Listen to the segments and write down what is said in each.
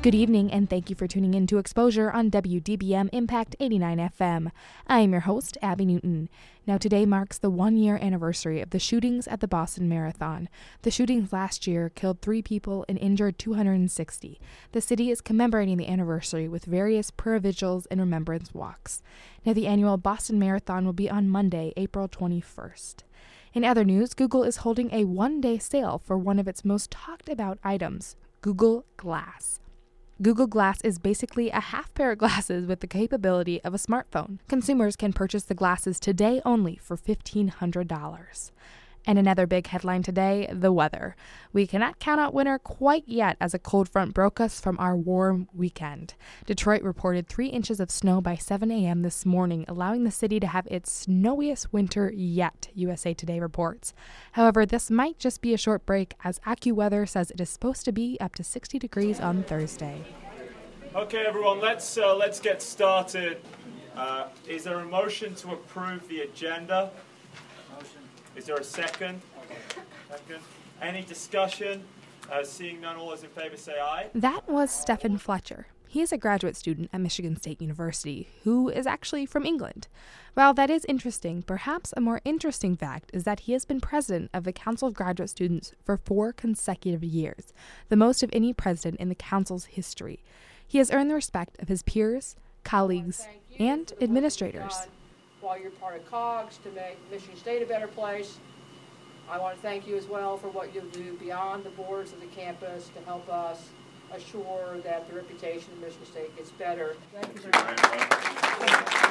Good evening, and thank you for tuning in to Exposure on WDBM Impact 89 FM. I am your host, Abby Newton. Now, today marks the one year anniversary of the shootings at the Boston Marathon. The shootings last year killed three people and injured 260. The city is commemorating the anniversary with various prayer vigils and remembrance walks. Now, the annual Boston Marathon will be on Monday, April 21st. In other news, Google is holding a one day sale for one of its most talked about items Google Glass. Google Glass is basically a half pair of glasses with the capability of a smartphone. Consumers can purchase the glasses today only for $1,500. And another big headline today the weather. We cannot count out winter quite yet as a cold front broke us from our warm weekend. Detroit reported three inches of snow by 7 a.m. this morning, allowing the city to have its snowiest winter yet, USA Today reports. However, this might just be a short break as AccuWeather says it is supposed to be up to 60 degrees on Thursday. Okay, everyone, let's uh, let's get started. Uh, is there a motion to approve the agenda? Is there a second? Second. Any discussion? Uh, seeing none, all those in favor say aye. That was Stephen Fletcher. He is a graduate student at Michigan State University who is actually from England. While that is interesting, perhaps a more interesting fact is that he has been president of the Council of Graduate Students for four consecutive years, the most of any president in the Council's history. He has earned the respect of his peers, colleagues, and administrators. While you're part of COGS to make Michigan State a better place. I want to thank you as well for what you'll do beyond the borders of the campus to help us assure that the reputation of Michigan State gets better. Thank you very much.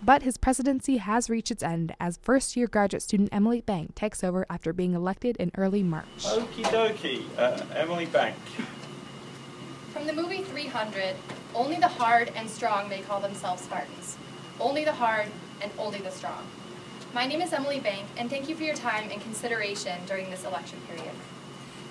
But his presidency has reached its end as first year graduate student Emily Bank takes over after being elected in early March. Okie dokie. Uh, Emily Bank. From the movie 300, only the hard and strong may call themselves Spartans. Only the hard and only the strong. My name is Emily Bank, and thank you for your time and consideration during this election period.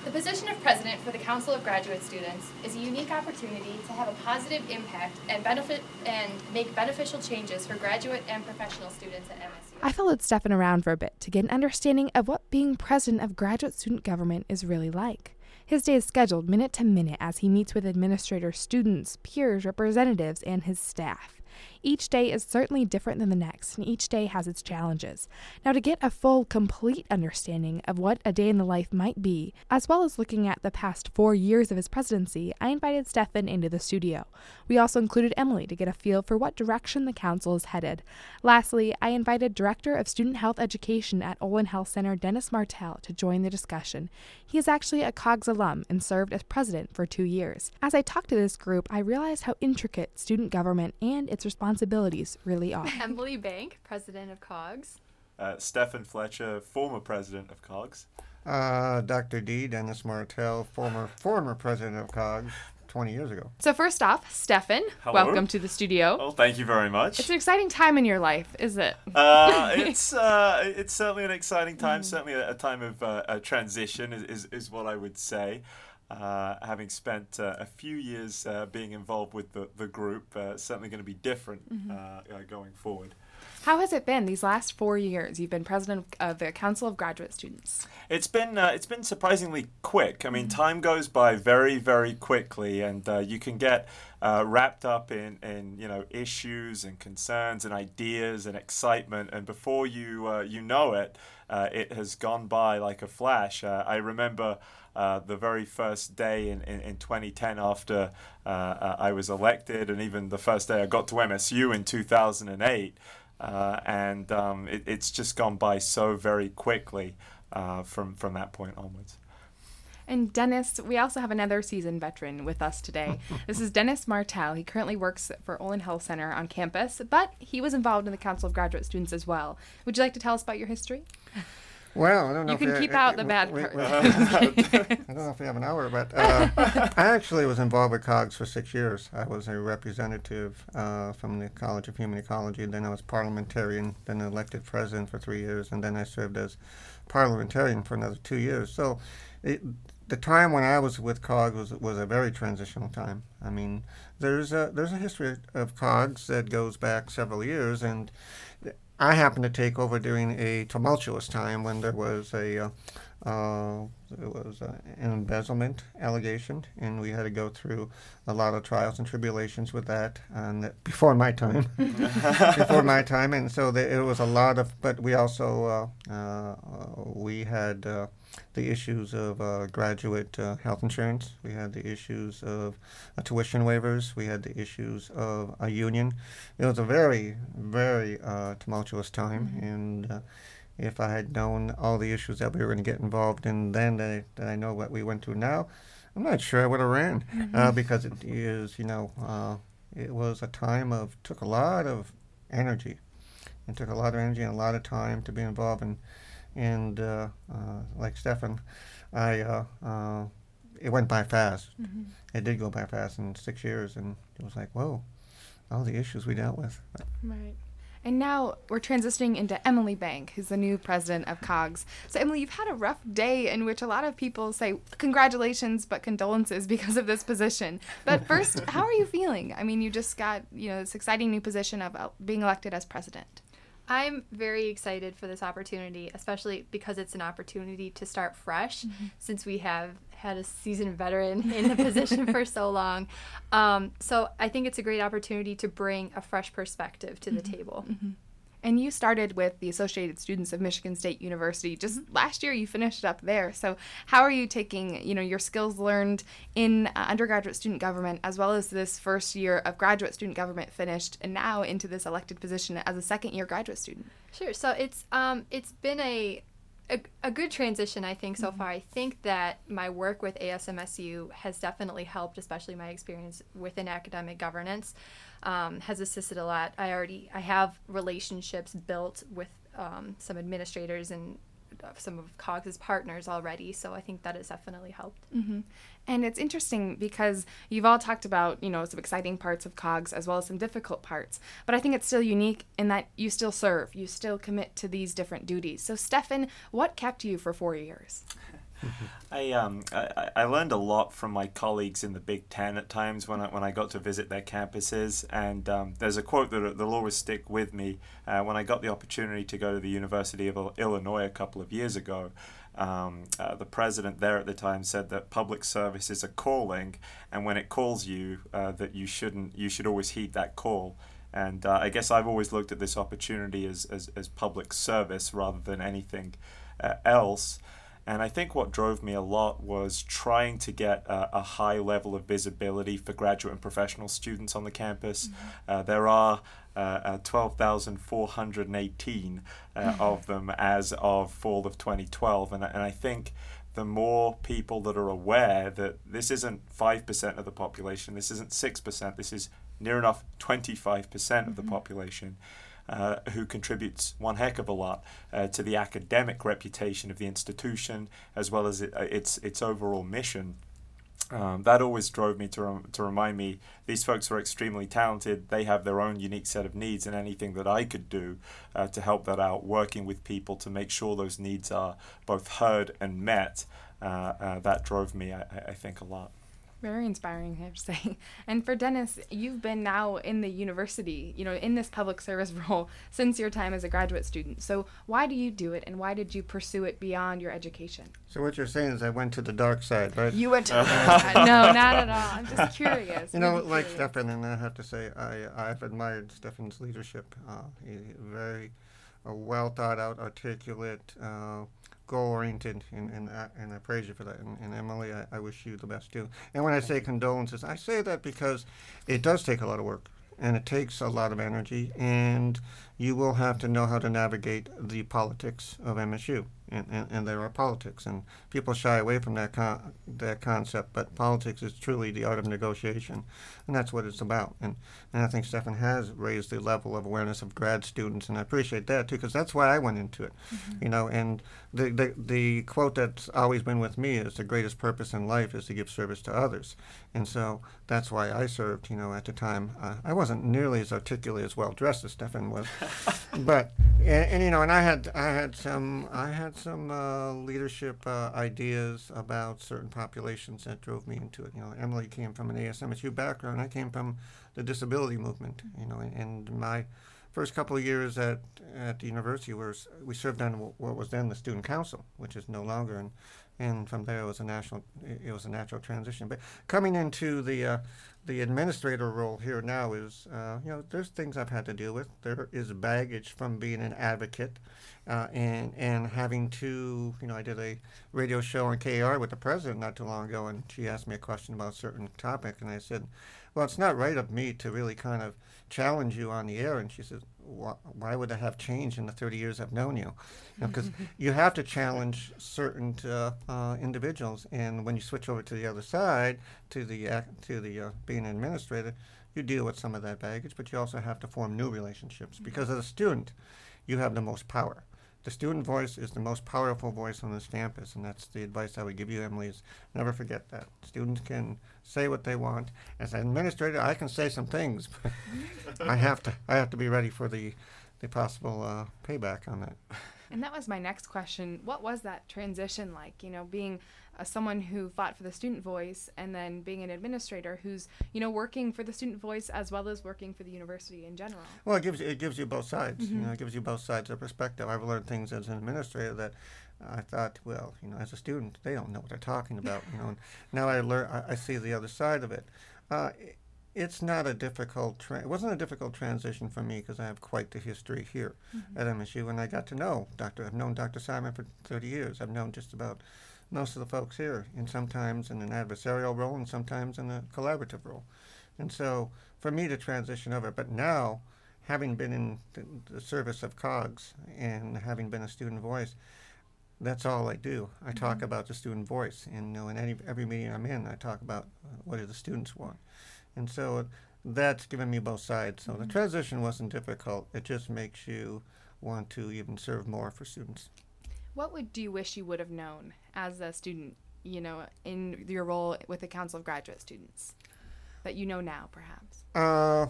The position of president for the Council of Graduate Students is a unique opportunity to have a positive impact and benefit and make beneficial changes for graduate and professional students at MSU. I followed Stefan around for a bit to get an understanding of what being president of graduate student government is really like. His day is scheduled minute to minute as he meets with administrators, students, peers, representatives, and his staff. Each day is certainly different than the next, and each day has its challenges. Now, to get a full, complete understanding of what a day in the life might be, as well as looking at the past four years of his presidency, I invited Stefan into the studio. We also included Emily to get a feel for what direction the council is headed. Lastly, I invited Director of Student Health Education at Olin Health Center, Dennis Martell, to join the discussion. He is actually a COGS alum and served as president for two years. As I talked to this group, I realized how intricate student government and its responsibilities really are. Emily Bank, president of COGS. Uh, Stephen Fletcher, former president of COGS. Uh, Dr. D. Dennis Martell, former former president of COGS, 20 years ago. So, first off, Stefan, Hello. welcome to the studio. Oh, thank you very much. It's an exciting time in your life, is it? Uh, it's uh, it's certainly an exciting time. Certainly a, a time of uh, a transition is, is, is what I would say. Uh, having spent uh, a few years uh, being involved with the, the group, uh, certainly going to be different uh, uh, going forward. How has it been these last four years? You've been president of the Council of Graduate Students. It's been uh, it's been surprisingly quick. I mean, time goes by very very quickly, and uh, you can get uh, wrapped up in, in you know issues and concerns and ideas and excitement, and before you uh, you know it, uh, it has gone by like a flash. Uh, I remember. Uh, the very first day in, in, in 2010 after uh, uh, I was elected, and even the first day I got to MSU in 2008. Uh, and um, it, it's just gone by so very quickly uh, from, from that point onwards. And Dennis, we also have another seasoned veteran with us today. this is Dennis Martell. He currently works for Olin Health Center on campus, but he was involved in the Council of Graduate Students as well. Would you like to tell us about your history? Well, I don't know. You if can keep out the bad we- part. we- I don't know if we have an hour, but uh, I actually was involved with COGS for six years. I was a representative uh, from the College of Human Ecology. Then I was parliamentarian, then elected president for three years, and then I served as parliamentarian for another two years. So, it, the time when I was with COGS was was a very transitional time. I mean, there's a there's a history of COGS that goes back several years, and I happened to take over during a tumultuous time when there was a uh, uh, it was uh, an embezzlement allegation, and we had to go through a lot of trials and tribulations with that. And that- before my time, before my time, and so there, it was a lot of. But we also uh, uh, we had uh, the issues of uh, graduate uh, health insurance. We had the issues of uh, tuition waivers. We had the issues of a union. It was a very, very uh, tumultuous time, and uh, if I had known all the issues that we were going to get involved in then, that I, that I know what we went through now, I'm not sure I would have ran uh, because it is, you know, uh, it was a time of took a lot of energy. It took a lot of energy and a lot of time to be involved in, and uh, uh, like Stefan, I uh, uh, it went by fast. It did go by fast in six years, and it was like, whoa, all the issues we dealt with. Right. And now we're transitioning into Emily Bank, who's the new president of COGS. So, Emily, you've had a rough day in which a lot of people say congratulations, but condolences because of this position. But first, how are you feeling? I mean, you just got, you know, this exciting new position of uh, being elected as president. I'm very excited for this opportunity, especially because it's an opportunity to start fresh since we have had a seasoned veteran in the position for so long. Um, so I think it's a great opportunity to bring a fresh perspective to the table. And you started with the Associated Students of Michigan State University. Just last year, you finished up there. So, how are you taking, you know, your skills learned in uh, undergraduate student government, as well as this first year of graduate student government finished, and now into this elected position as a second year graduate student? Sure. So it's um it's been a a, a good transition, I think, so far. I think that my work with ASMSU has definitely helped, especially my experience within academic governance, um, has assisted a lot. I already I have relationships built with um, some administrators and some of COGS's partners already, so I think that has definitely helped. Mm-hmm. And it's interesting because you've all talked about, you know, some exciting parts of COGS as well as some difficult parts. But I think it's still unique in that you still serve, you still commit to these different duties. So, Stefan, what kept you for four years? I um I, I- I learned a lot from my colleagues in the Big Ten at times when I when I got to visit their campuses. And um, there's a quote that will always stick with me. Uh, when I got the opportunity to go to the University of Illinois a couple of years ago, um, uh, the president there at the time said that public service is a calling, and when it calls you, uh, that you shouldn't you should always heed that call. And uh, I guess I've always looked at this opportunity as, as, as public service rather than anything uh, else. And I think what drove me a lot was trying to get a, a high level of visibility for graduate and professional students on the campus. Uh, there are uh, uh, 12,418 uh, of them as of fall of 2012. And, I- and I think the more people that are aware that this isn't 5% of the population, this isn't 6%, this is near enough 25% of the population uh, who contributes one heck of a lot uh, to the academic reputation of the institution as well as it, uh, its its overall mission. Um, that always drove me to, rem- to remind me these folks are extremely talented. They have their own unique set of needs, and anything that I could do uh, to help that out, working with people to make sure those needs are both heard and met, uh, uh, that drove me, I, I- I think, a lot. Very inspiring, I have to say. And for Dennis, you've been now in the university, you know, in this public service role since your time as a graduate student. So, why do you do it and why did you pursue it beyond your education? So what you're saying is I went to the dark side, right? You went to the dark side. No, not at all. I'm just curious. You know, really like curious. Stefan, and I have to say, I I've admired Stefan's leadership. Uh, he very uh, well thought out, articulate, uh, goal oriented, and and, I, and I praise you for that. And, and Emily, I, I wish you the best too. And when I say condolences, I say that because it does take a lot of work. And it takes a lot of energy, and you will have to know how to navigate the politics of MSU. and, and, and there are politics. And people shy away from that con- that concept, but politics is truly the art of negotiation, and that's what it's about. And and I think Stefan has raised the level of awareness of grad students, and I appreciate that too, because that's why I went into it, mm-hmm. you know. And the, the the quote that's always been with me is the greatest purpose in life is to give service to others, and so that's why I served. You know, at the time, uh, I wasn't nearly as articulate as well dressed as Stefan was, but and, and, you know, and I had I had some I had some uh, leadership uh, ideas about certain populations that drove me into it. You know, Emily came from an ASMSU background. I came from the disability movement. You know, and, my first couple of years at at the university was we served on what was then the student council, which is no longer, and and from there it was a national it was a natural transition. But coming into the uh, the administrator role here now is, uh, you know, there's things I've had to deal with. There is baggage from being an advocate, uh, and and having to, you know, I did a radio show on KR with the president not too long ago, and she asked me a question about a certain topic, and I said, well, it's not right of me to really kind of challenge you on the air. And she says, why would I have changed in the 30 years I've known you? Because you, know, you, have to challenge certain uh, uh, individuals. And when you switch over to the other side, to the, uh, to the uh, being an administrator, you deal with some of that baggage, but you also have to form new relationships. Because as a student, you have the most power the student voice is the most powerful voice on this campus, and that's the advice I would give you, Emily. Is never forget that students can say what they want. As an administrator, I can say some things, but I have to I have to be ready for the the possible uh, payback on that. And that was my next question. What was that transition like? You know, being uh, someone who fought for the student voice and then being an administrator who's, you know, working for the student voice as well as working for the university in general. Well, it gives it gives you both sides. Mm-hmm. You know, it gives you both sides of perspective. I've learned things as an administrator that I thought, well, you know, as a student, they don't know what they're talking about. You know, and now I learn, I, I see the other side of it. Uh, it's not a difficult. Tra- it wasn't a difficult transition for me because I have quite the history here mm-hmm. at MSU, and I got to know Dr. I've known Dr. Simon for 30 years. I've known just about most of the folks here, and sometimes in an adversarial role, and sometimes in a collaborative role. And so, for me to transition over, but now, having been in the, service of COGS and having been a student voice, that's all I do. I mm-hmm. talk about the student voice, and you know, in any every meeting I'm in, I talk about uh, what do the students want. And so that's given me both sides. So mm-hmm. the transition wasn't difficult. It just makes you want to even serve more for students. What would do you wish you would have known as a student, you know, in your role with the Council of Graduate Students that you know now, perhaps? Uh,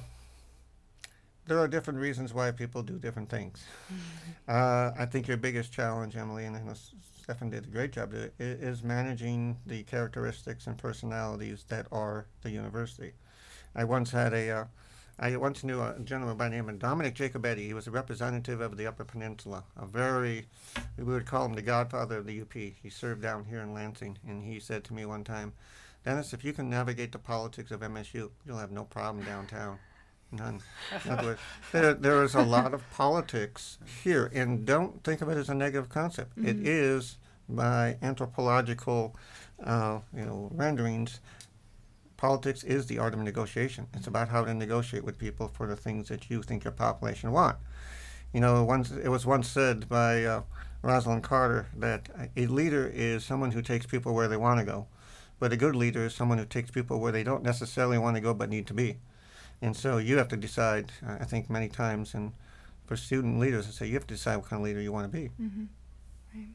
there are different reasons why people do different things. uh, I think your biggest challenge, Emily, and I know Stefan did a great job, is managing the characteristics and personalities that are the university. I once had a, uh, I once knew a gentleman by the name of Dominic Jacobetti. He was a representative of the Upper Peninsula, a very, we would call him the godfather of the UP. He served down here in Lansing, and he said to me one time, Dennis, if you can navigate the politics of MSU, you'll have no problem downtown. None. Words, there, there is a lot of politics here, and don't think of it as a negative concept. Mm-hmm. It is, by anthropological, uh, you know, renderings, politics is the art of negotiation. It's about how to negotiate with people for the things that you think your population want. You know, once it was once said by uh, Rosalynn Carter that a leader is someone who takes people where they want to go, but a good leader is someone who takes people where they don't necessarily want to go but need to be. And so you have to decide. I think many times, and for student leaders, I say you have to decide what kind of leader you want to be. Mm-hmm. Right.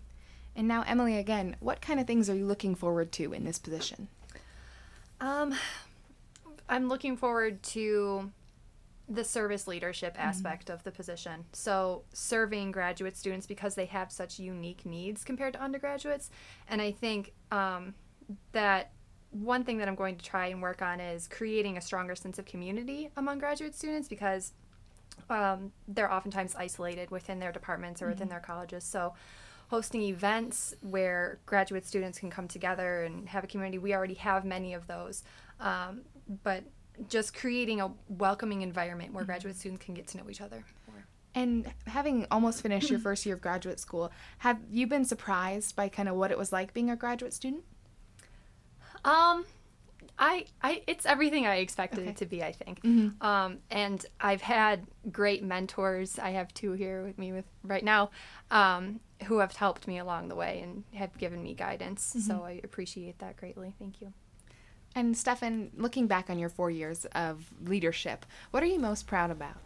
And now, Emily, again, what kind of things are you looking forward to in this position? Um, I'm looking forward to the service leadership mm-hmm. aspect mm-hmm. of the position. So, serving graduate students because they have such unique needs compared to undergraduates. And I think um, that one thing that I'm going to try and work on is creating a stronger sense of community among graduate students because um, they're oftentimes isolated within their departments or mm-hmm. within their colleges. So, hosting events where graduate students can come together and have a community. We already have many of those, um, but just creating a welcoming environment where mm-hmm. graduate students can get to know each other. More. And having almost finished your first year of graduate school, have you been surprised by kind of what it was like being a graduate student? Um, I, I, it's everything I expected okay. it to be. I think, mm-hmm. um, and I've had great mentors. I have two here with me with right now, um, who have helped me along the way and have given me guidance. Mm-hmm. So I appreciate that greatly. Thank you. And Stefan, looking back on your four years of leadership, what are you most proud about?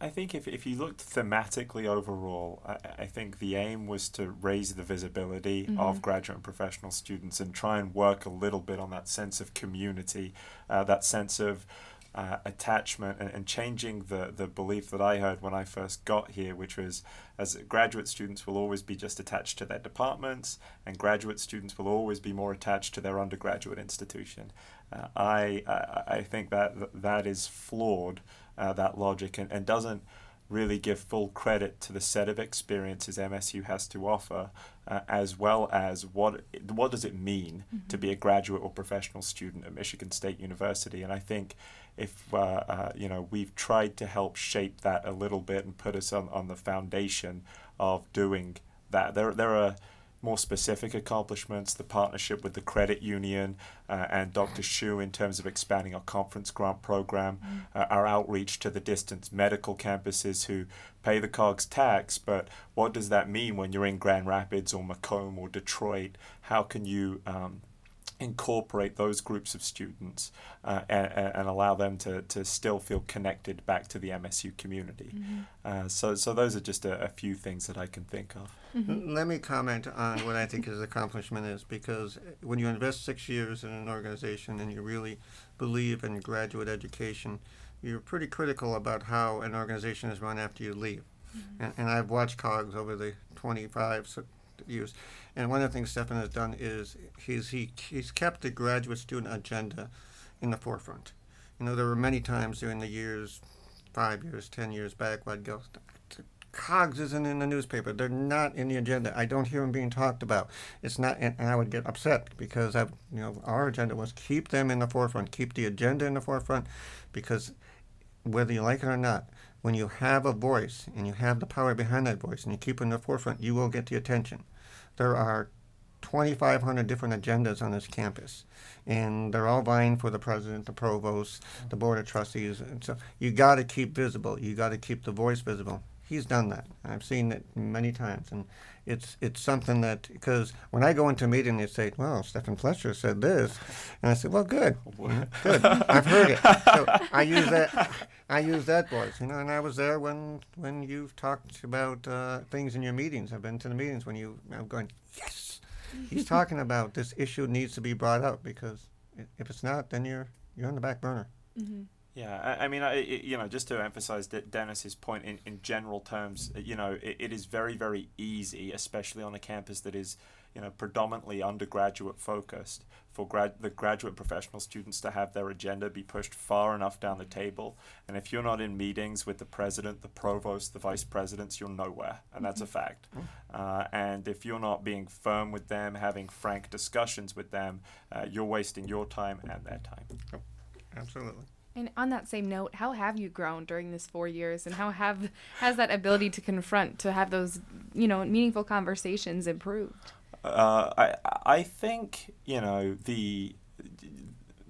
I think if, if you looked thematically overall, I, I think the aim was to raise the visibility Mm-hmm. of graduate and professional students and try and work a little bit on that sense of community, uh, that sense of uh, attachment, and, and changing the, the belief that I heard when I first got here, which was as graduate students will always be just attached to their departments, and graduate students will always be more attached to their undergraduate institution. Uh, I, I I think that that is flawed, uh, that logic, and, and doesn't really give full credit to the set of experiences MSU has to offer, uh, as well as what what does it mean to be a graduate or professional student at Michigan State University. And I think if uh, uh, you know we've tried to help shape that a little bit and put us on, on the foundation of doing that. There there are more specific accomplishments, the partnership with the credit union uh, and Dr. Shu in terms of expanding our conference grant program, uh, our outreach to the distance medical campuses who pay the COGS tax, but what does that mean when you're in Grand Rapids or Macomb or Detroit? How can you um, incorporate those groups of students uh, and, and allow them to, to still feel connected back to the MSU community. Uh, so, so those are just a, a few things that I can think of. Let me comment on what I think his accomplishment is because when you invest six years in an organization and you really believe in graduate education, you're pretty critical about how an organization is run after you leave. And, and I've watched COGS over the 25 years. And one of the things Stefan has done is he's, he, he's kept the graduate student agenda in the forefront. You know, there were many times during the years, five years, ten years back, where I'd go, COGS isn't in the newspaper. They're not in the agenda. I don't hear them being talked about. It's not, and, and I would get upset because I, you know, our agenda was keep them in the forefront, keep the agenda in the forefront, because whether you like it or not, when you have a voice and you have the power behind that voice and you keep it in the forefront, you will get the attention. There are 2,500 different agendas on this campus, and they're all vying for the president, the provost, the board of trustees. And so you got to keep visible. You got to keep the voice visible. He's done that. I've seen it many times, and it's it's something that because when I go into a meeting, they say, "Well, Stephen Fletcher said this," and I said, "Well, good, good. I've heard it." So I use that. I use that voice, you know. And I was there when when you've talked about uh, things in your meetings. I've been to the meetings when you. I'm going, yes. He's talking about this issue needs to be brought up because if it's not, then you're you're on the back burner. Yeah, I, I mean, I, you know, just to emphasize De- Dennis's point in, in general terms, uh, you know, it, it is very, very easy, especially on a campus that is, you know, predominantly undergraduate focused, for grad the graduate professional students to have their agenda be pushed far enough down the table. And if you're not in meetings with the president, the provost, the vice presidents, you're nowhere, and that's a fact. Uh, and if you're not being firm with them, having frank discussions with them, uh, you're wasting your time and their time. Absolutely. And on that same note, how have you grown during this four years, and how have has that ability to confront, to have those, you know, meaningful conversations improved? Uh, I I think you know the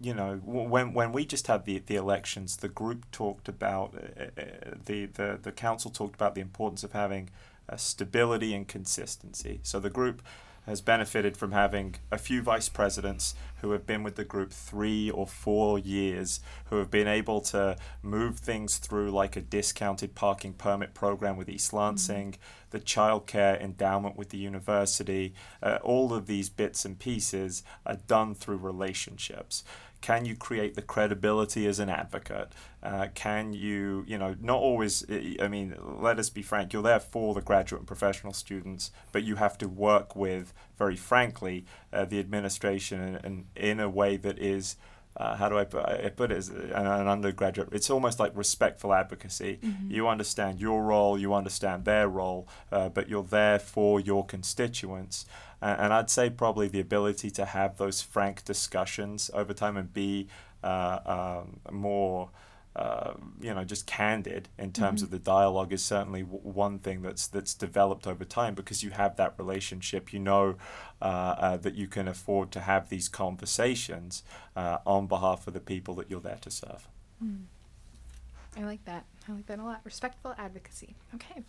you know when when we just had the the elections, the group talked about uh, uh, the the the council talked about the importance of having uh, stability and consistency. So the group has benefited from having a few vice presidents who have been with the group three or four years, who have been able to move things through like a discounted parking permit program with East Lansing, the childcare endowment with the university. Uh, all of these bits and pieces are done through relationships. Can you create the credibility as an advocate? Uh, can you, you know, not always, I mean, let us be frank, you're there for the graduate and professional students, but you have to work with, very frankly, uh, the administration and, and in a way that is uh, how do I put, I put it as an, an undergraduate? It's almost like respectful advocacy. You understand your role, you understand their role, uh, but you're there for your constituents. Uh, and I'd say probably the ability to have those frank discussions over time and be uh, um, more. Uh, you know, just candid in terms of the dialogue is certainly w- one thing that's that's developed over time because you have that relationship. You know uh, uh, that you can afford to have these conversations uh, on behalf of the people that you're there to serve. I like that. I like that a lot. Respectful advocacy. Okay.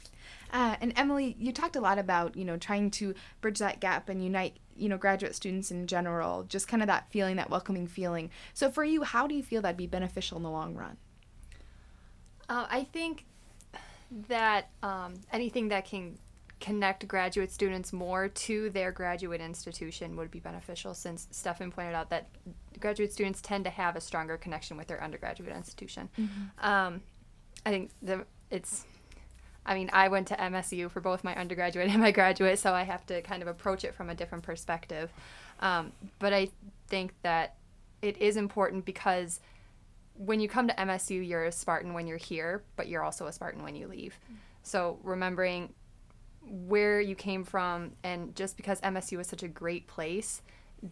Uh, and Emily, you talked a lot about you know trying to bridge that gap and unite you know graduate students in general. Just kind of that feeling, that welcoming feeling. So for you, how do you feel that'd be beneficial in the long run? Uh, I think that um, anything that can connect graduate students more to their graduate institution would be beneficial since Stefan pointed out that graduate students tend to have a stronger connection with their undergraduate institution. Mm-hmm. Um, I think the it's I mean, I went to MSU for both my undergraduate and my graduate, so I have to kind of approach it from a different perspective. Um, but I think that it is important because when you come to MSU, you're a Spartan when you're here, but you're also a Spartan when you leave. So remembering where you came from, and just because MSU is such a great place,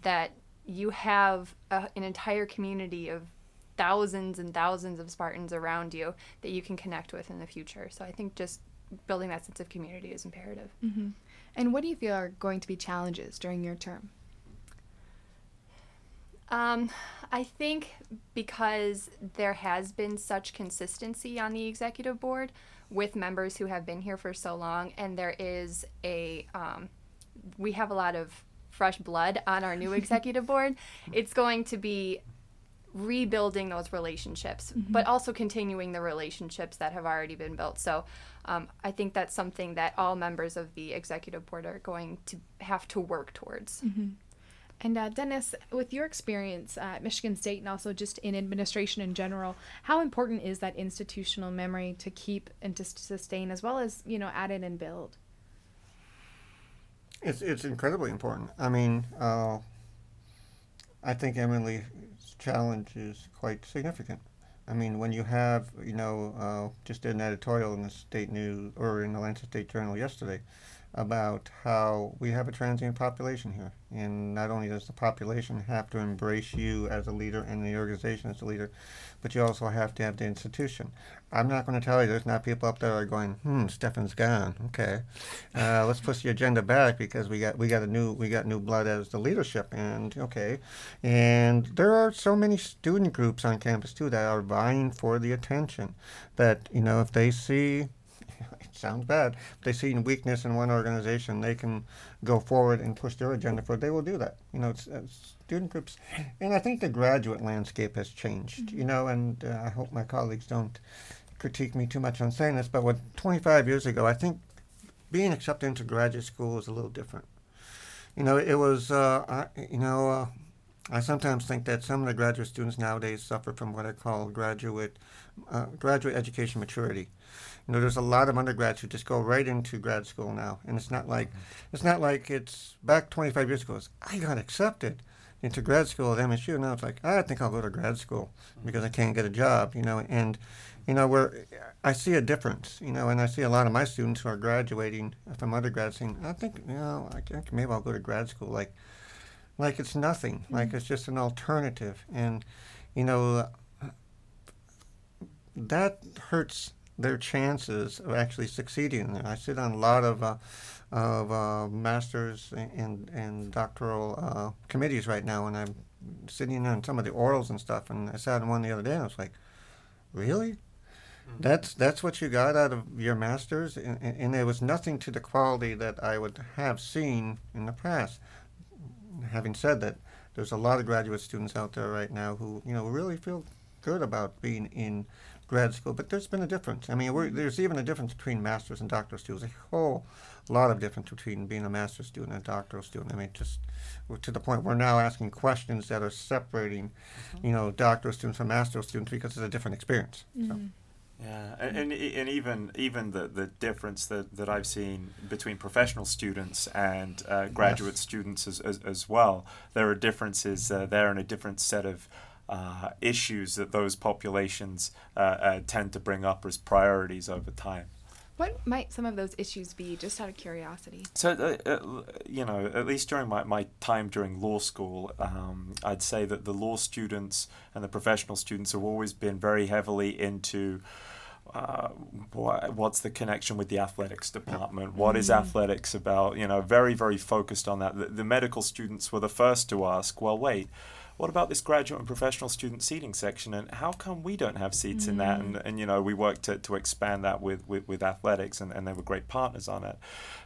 that you have a, an entire community of thousands and thousands of Spartans around you that you can connect with in the future. So I think just building that sense of community is imperative. Mm-hmm. And what do you feel are going to be challenges during your term? Um, I think because there has been such consistency on the executive board with members who have been here for so long, and there is a, um, we have a lot of fresh blood on our new executive board. It's going to be rebuilding those relationships, mm-hmm. but also continuing the relationships that have already been built. So um, I think that's something that all members of the executive board are going to have to work towards. Mm-hmm. And uh, Dennis, with your experience at Michigan State and also just in administration in general, how important is that institutional memory to keep and to sustain, as well as you know, add in and build? It's it's incredibly important. I mean, uh, I think Emily's challenge is quite significant. I mean, when you have, you know, uh, just an editorial in the State News or in the Lansing State Journal yesterday about how we have a transient population here. And not only does the population have to embrace you as a leader and the organization as a leader, but you also have to have the institution. I'm not going to tell you there's not people up there are going, hmm, Stefan's gone. Okay, uh, let's push the agenda back because we got we got a new we got new blood as the leadership. And okay, and there are so many student groups on campus too that are vying for the attention. That you know if they see sounds bad. If they see weakness in one organization, they can go forward and push their agenda forward. They will do that. You know, it's, it's student groups, and I think the graduate landscape has changed. Mm-hmm. You know, and uh, I hope my colleagues don't critique me too much on saying this, but what 25 years ago, I think being accepted into graduate school was a little different. You know, it was, uh, I, you know, uh, I sometimes think that some of the graduate students nowadays suffer from what I call graduate uh, graduate education maturity. You know, there's a lot of undergrads who just go right into grad school now, and it's not like it's not like it's back 25 years ago. It's, I got accepted into grad school at MSU. and Now it's like I think I'll go to grad school because I can't get a job. You know, and you know where I see a difference. You know, and I see a lot of my students who are graduating from undergrad saying, I think you know, I think maybe I'll go to grad school. Like, like it's nothing. Mm-hmm. Like it's just an alternative, and you know that hurts their chances of actually succeeding. I sit on a lot of uh, of uh, masters and and doctoral uh, committees right now, and I'm sitting on some of the orals and stuff. And I sat on one the other day, and I was like, "Really? Mm-hmm. That's that's what you got out of your masters?" And, and, and there was nothing to the quality that I would have seen in the past. Having said that, there's a lot of graduate students out there right now who you know really feel good about being in grad school, but there's been a difference. I mean, there's even a difference between master's and doctoral students. A whole lot of difference between being a master's student and a doctoral student. I mean, just to the point we're now asking questions that are separating, mm-hmm. you know, doctoral students from master's students because it's a different experience. Mm-hmm. So. Yeah, and, and, and even even the, the difference that, that I've seen between professional students and uh, graduate yes. students as, as, as, well, there are differences uh, there and a different set of uh, issues that those populations uh, uh, tend to bring up as priorities over time. What might some of those issues be, just out of curiosity? So, uh, uh, you know, at least during my, my time during law school, um, I'd say that the law students and the professional students have always been very heavily into uh, what's the connection with the athletics department? What is mm. athletics about? You know, very, very focused on that. The, the medical students were the first to ask, well, wait, what about this graduate and professional student seating section, and how come we don't have seats mm. in that? And, and you know, we worked to, to expand that with, with, with athletics, and, and they were great partners on it.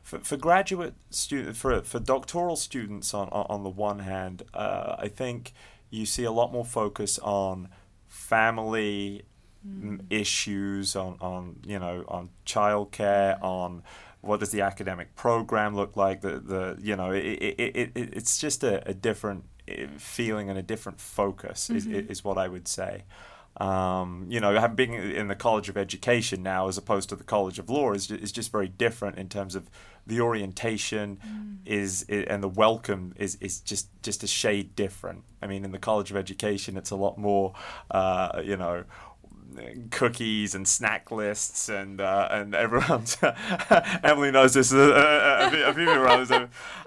For, for graduate student, for for doctoral students, on on, on the one hand, uh, I think you see a lot more focus on family mm. issues, on, on you know on childcare, on what does the academic program look like? The the you know it, it, it, it it's just a, a different eh, feeling and a different focus mm-hmm. is, is what I would say. Um, you know, having been in the College of Education now as opposed to the College of Law is, is just very different in terms of the orientation mm. is, is, and the welcome is, is just just a shade different. I mean, in the College of Education, it's a lot more, uh, you know, cookies and snack lists and uh, and everyone's Emily knows this uh, uh, a, a few around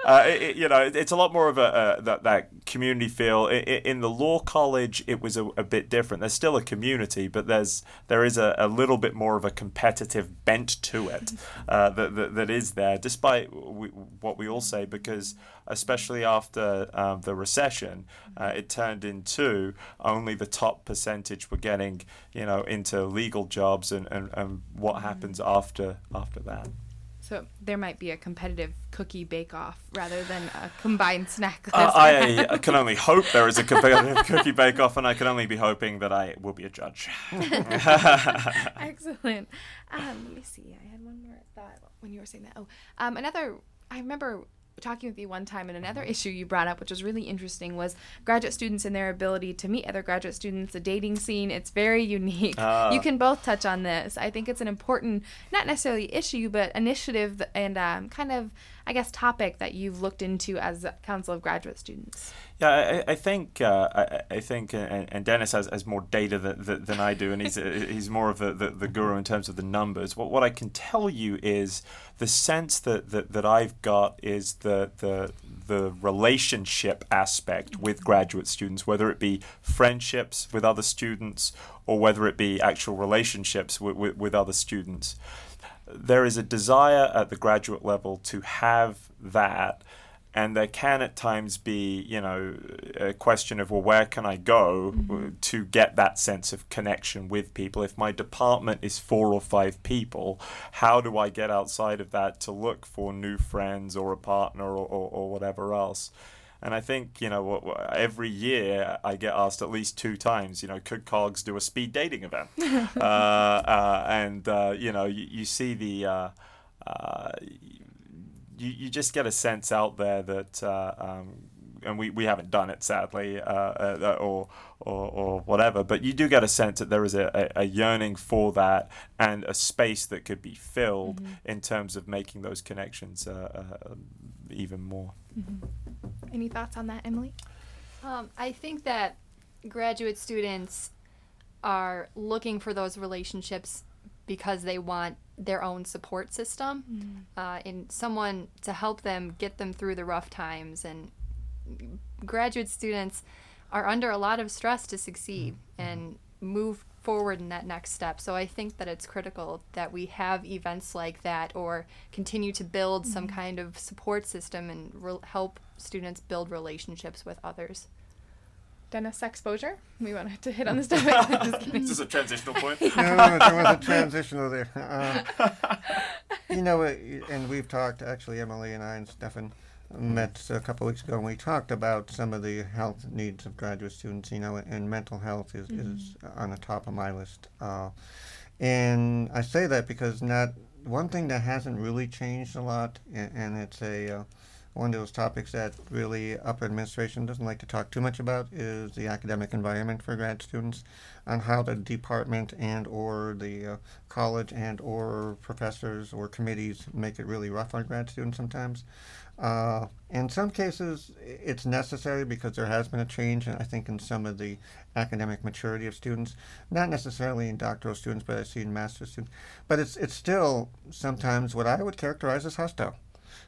uh, it, you know it, it's a lot more of a, a that, that community feel. In, in, the law college it was a, a, bit different. There's still a community but there's there is a, a little bit more of a competitive bent to it uh, that, that, that is there despite we, what we all say because especially after um, the recession, uh, it turned into only the top percentage were getting, you know, into legal jobs and, and, and what happens after after that. So there might be a competitive cookie bake-off rather than a combined snack uh, I, I, can only hope there is a competitive cookie bake-off, and I can only be hoping that I will be a judge. Excellent. Um, let me see. I had one more thought when you were saying that. Oh, um, another. I remember talking with you one time and another issue you brought up which was really interesting was graduate students and their ability to meet other graduate students the dating scene it's very unique uh, you can both touch on this i think it's an important not necessarily issue but initiative and um, kind of I guess, topic that you've looked into as Council of Graduate Students? Yeah, I, I think uh, I, I, think, uh, and, and, Dennis has, has more data than, than I do, and he's he's more of the, the, the, guru in terms of the numbers. What what I can tell you is the sense that, that, that I've got is the the the relationship aspect with mm-hmm. graduate students, whether it be friendships with other students or whether it be actual relationships with, with, with other students. There is a desire at the graduate level to have that and there can at times be you know a question of well where can i go mm-hmm. to get that sense of connection with people if my department is four or five people how do i get outside of that to look for new friends or a partner or, or, or whatever else and I think, you know, every year I get asked at least two times, you know, could COGS do a speed dating event? uh, uh, and, uh, you know, you, you see the, uh, uh, you, you just get a sense out there that, uh, um, and we, we haven't done it sadly, or, or, or whatever, but you do get a sense that there is a, a, yearning for that and a space that could be filled mm-hmm. in terms of making those connections even more. Mm-hmm. Any thoughts on that, Emily? Um, I think that graduate students are looking for those relationships because they want their own support system mm. uh, and someone to help them get them through the rough times. And graduate students are under a lot of stress to succeed mm-hmm. and move forward in that next step. So I think that it's critical that we have events like that or continue to build mm-hmm. some kind of support system and re- help students build relationships with others. Dennis exposure. We wanted to hit on this topic. this is a transitional point. no, there was a transitional there. Uh, you know, and we've talked actually, Emily and I and Stefan met a couple weeks ago and we talked about some of the health needs of graduate students, you know, and mental health is, mm-hmm. is on the top of my list. Uh, and I say that because not one thing that hasn't really changed a lot, and, and it's a uh, one of those topics that really upper administration doesn't like to talk too much about is the academic environment for grad students on how the department and or the uh, college and or professors or committees make it really rough on grad students sometimes uh, in some cases, it's necessary because there has been a change, I think, in some of the academic maturity of students. Not necessarily in doctoral students, but I see in master's students. But it's it's still sometimes what I would characterize as hostile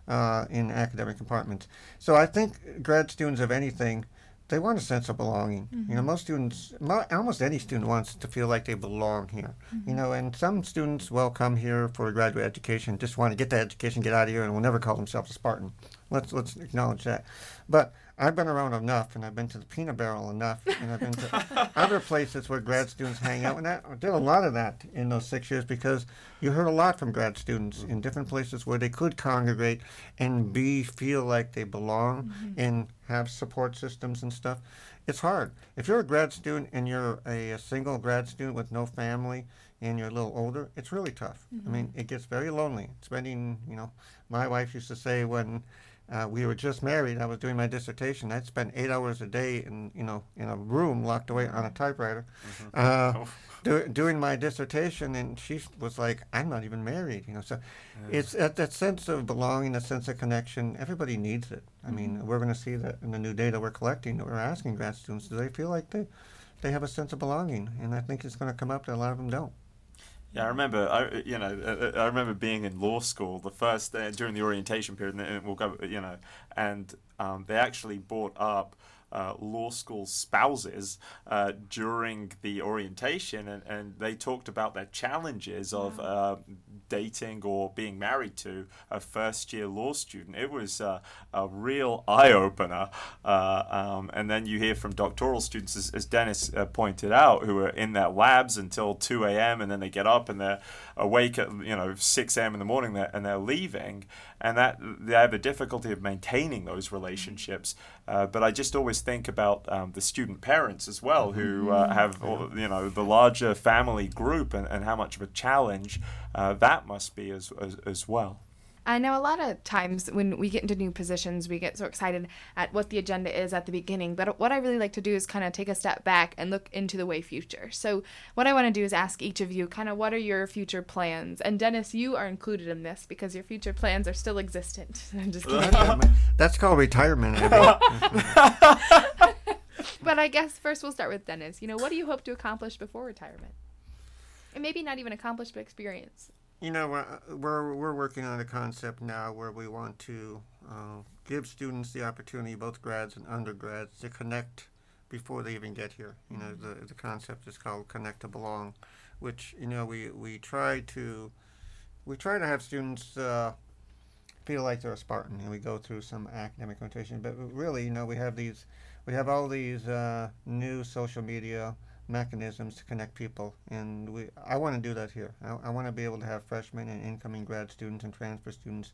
uh, in academic compartments. So I think grad students of anything they want a sense of belonging. Mm-hmm. You know, mm-hmm. most students, mo- almost any student wants to feel like they belong here. Mm-hmm. You know, and some students will come here for a graduate education, just want to get that education, get out of here, and will never call themselves a Spartan. Let's let's acknowledge that. But I've been around enough, and I've been to the Peanut Barrel enough, and I've been to other places where grad students hang out, and I did a lot of that in those six years because you heard a lot from grad students in different places where they could congregate and be feel like they belong mm-hmm. and have support systems and stuff. It's hard if you're a grad student and you're a, a single grad student with no family and you're a little older. It's really tough. I mm-hmm. mean, it gets very lonely. Spending, you know, my wife used to say when uh, we were just married, I was doing my dissertation. I'd spend eight hours a day in, you know, in a room locked away on a typewriter, uh, do, doing my dissertation. And she was like, "I'm not even married," you know. So it's that, that sense of belonging, that sense of connection. Everybody needs it. I mean, we're going to see that in the new data we're collecting. That we're asking grad students, do they feel like they, they have a sense of belonging? And I think it's going to come up that a lot of them don't. Yeah, I remember. I you know uh, uh, I remember being in law school the first day during the orientation period, and we'll go you know, and um, they actually brought up. Uh, law school spouses uh, during the orientation, and, and they talked about their challenges of uh, dating or being married to a first year law student. It was uh, a real eye opener. Uh, um, and then you hear from doctoral students, as, as Dennis uh, pointed out, who are in their labs until 2 a.m. and then they get up and they're awake at you know 6 a.m. in the morning and they're leaving. And that they have a difficulty of maintaining those relationships. Uh, but I just always think about um, the student parents as well, who uh, have all- you know the larger family group and, and how much of a challenge uh, that must be as, as, as well. I know a lot of times when we get into new positions, we get so excited at what the agenda is at the beginning. But what I really like to do is kind of take a step back and look into the way future. So, what I want to do is ask each of you kind of what are your future plans? And Dennis, you are included in this because your future plans are still existent. I'm just kidding. That's called retirement. But I guess first we'll start with Dennis. You know, what do you hope to accomplish before retirement? And maybe not even accomplish, but experience. You know, we're, we're, working on a concept now where we want to uh, give students the opportunity, both grads and undergrads, to connect before they even get here. You know, the, the concept is called Connect to Belong, which, you know, we, we try to we try to have students uh, feel like they're a Spartan, and we go through some academic notation. But really, you know, we have these, we have all these uh, new social media mechanisms to connect people, and we. I want to do that here. I, I want to be able to have freshmen and incoming grad students and transfer students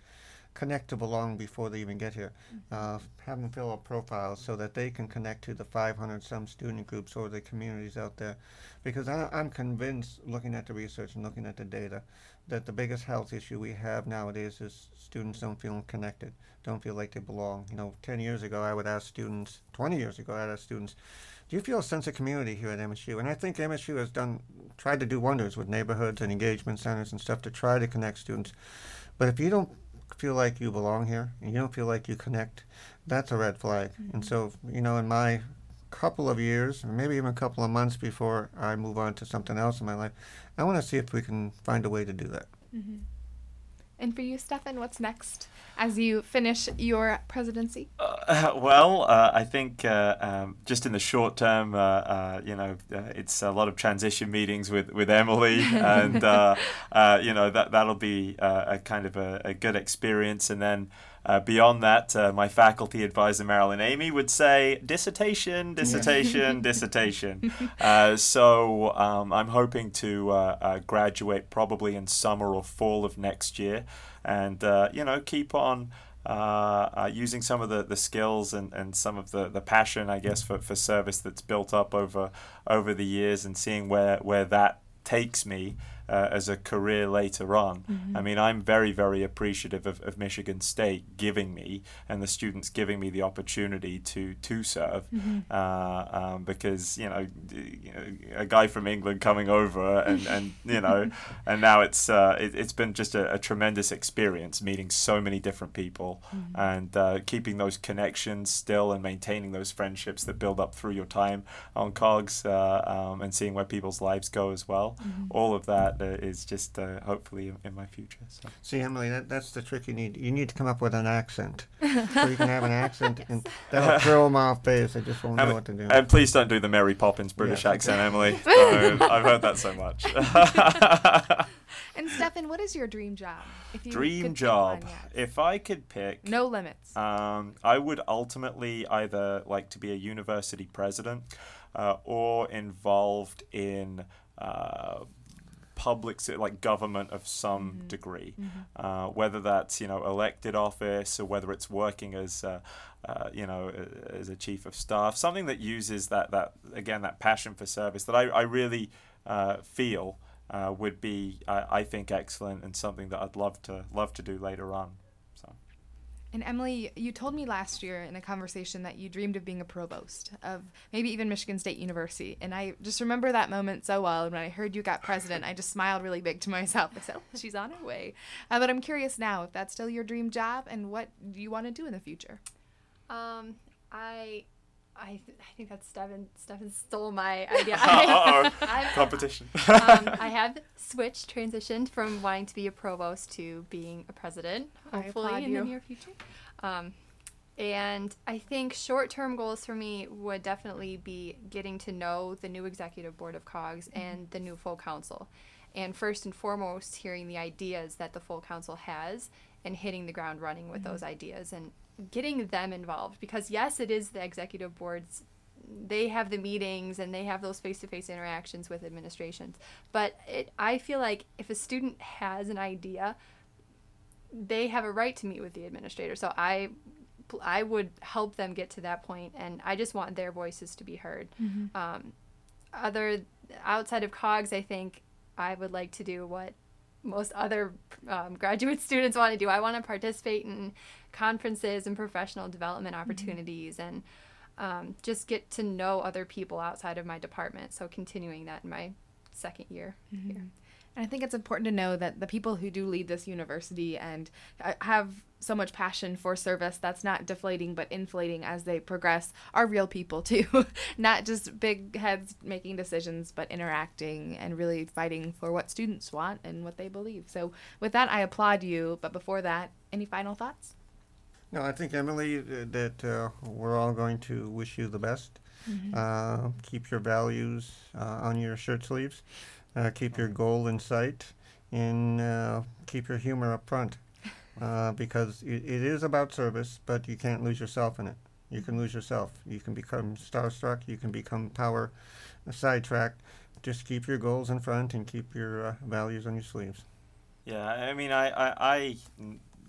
connect to belong before they even get here. Uh, have them fill out profiles so that they can connect to the 500 some student groups or the communities out there. Because I, I'm convinced, looking at the research and looking at the data, that the biggest health issue we have nowadays is students don't feel connected, don't feel like they belong. You know, 10 years ago, I would ask students, 20 years ago, I'd ask students, do you feel a sense of community here at MSU? And I think MSU has done, tried to do wonders with neighborhoods and engagement centers and stuff to try to connect students. But if you don't feel like you belong here and you don't feel like you connect, that's a red flag. And mm-hmm. so, you know, in my couple of years, or maybe even a couple of months before I move on to something else in my life, I want to see if we can find a way to do that. Mm-hmm. And for you, Stefan, what's next as you finish your presidency? Uh, well, uh, I think uh, um, just in the short term, uh, uh, you know, uh, it's a lot of transition meetings with, with Emily, and uh, uh, you know that that'll be uh, a kind of a, a good experience. And then uh, beyond that, uh, my faculty advisor Marilyn Amey would say dissertation, dissertation, dissertation. Uh, so um, I'm hoping to uh, uh, graduate probably in summer or fall of next year, and uh, you know keep on uh, uh, using some of the, the skills and, and some of the, the passion, I guess, for, for service that's built up over over the years and seeing where, where that takes me uh, as a career later on. I mean, I'm very, very appreciative of, of Michigan State giving me and the students giving me the opportunity to to serve. Uh, um, because you know, d- you know, a guy from England coming over and, and you know, and now it's uh, it, it's been just a, a tremendous experience meeting so many different people and uh, keeping those connections still and maintaining those friendships that build up through your time on COGS uh, um, and seeing where people's lives go as well. All of that uh, is just uh, hopefully in, in my future. So. See, Emily, that, that's the trick you need. You need to come up with an accent. so you can have an accent, and that'll throw them off base. They just won't know what to do. and please don't do the Mary Poppins British Yeah. accent, Emily. No, I've heard that so much. And Stefan, what is your dream job? If you dream job. One, yes. If I could pick, no limits. Um, I would ultimately either like to be a university president uh, or involved in. Uh, public like government of some mm-hmm. degree, mm-hmm. Uh, whether that's you know elected office or whether it's working as uh, uh, you know as a chief of staff, something that uses that that again that passion for service that I, I really uh, feel uh, would be I, I think excellent and something that I'd love to love to do later on. And Emily, you told me last year in a conversation that you dreamed of being a provost of maybe even Michigan State University. And I just remember that moment so well. And when I heard you got president, I just smiled really big to myself. I said, oh, she's on her way. Uh, but I'm curious now if that's still your dream job and what you want to do in the future? Um, I I, th- I think that's Stefan. Stefan stole my idea. I, Competition. um, I have switched, transitioned from wanting to be a provost to being a president, hopefully in you. the near future. Um, and I think short term goals for me would definitely be getting to know the new executive board of COGS mm-hmm. and the new full council. And first and foremost, hearing the ideas that the full council has and hitting the ground running with mm-hmm. those ideas and getting them involved because yes it is the executive boards. They have the meetings and they have those face-to-face interactions with administrations. But it, i feel like if a student has an idea they have a right to meet with the administrator. So i i would help them get to that point and i just want their voices to be heard. Mm-hmm. um, other outside of COGS i think i would like to do what most other um, graduate students want to do. I want to participate in conferences and professional development mm-hmm. opportunities mm-hmm. and um, just get to know other people outside of my department. So continuing that in my second year mm-hmm. here. And I think it's important to know that the people who do lead this university and uh, have so much passion for service that's not deflating but inflating as they progress are real people too. not just big heads making decisions, but interacting and really fighting for what students want and what they believe. So, with that, I applaud you. But before that, any final thoughts? No, I think, Emily, uh, that uh, we're all going to wish you the best. Mm-hmm. Uh, keep your values uh, on your shirt sleeves uh, keep your goal in sight, and uh, keep your humor up front. Uh, because it, it is about service, but you can't lose yourself in it. You can lose yourself. You can become starstruck. You can become power sidetracked. Just keep your goals in front and keep your uh, values on your sleeves. Yeah, I mean, I, I, I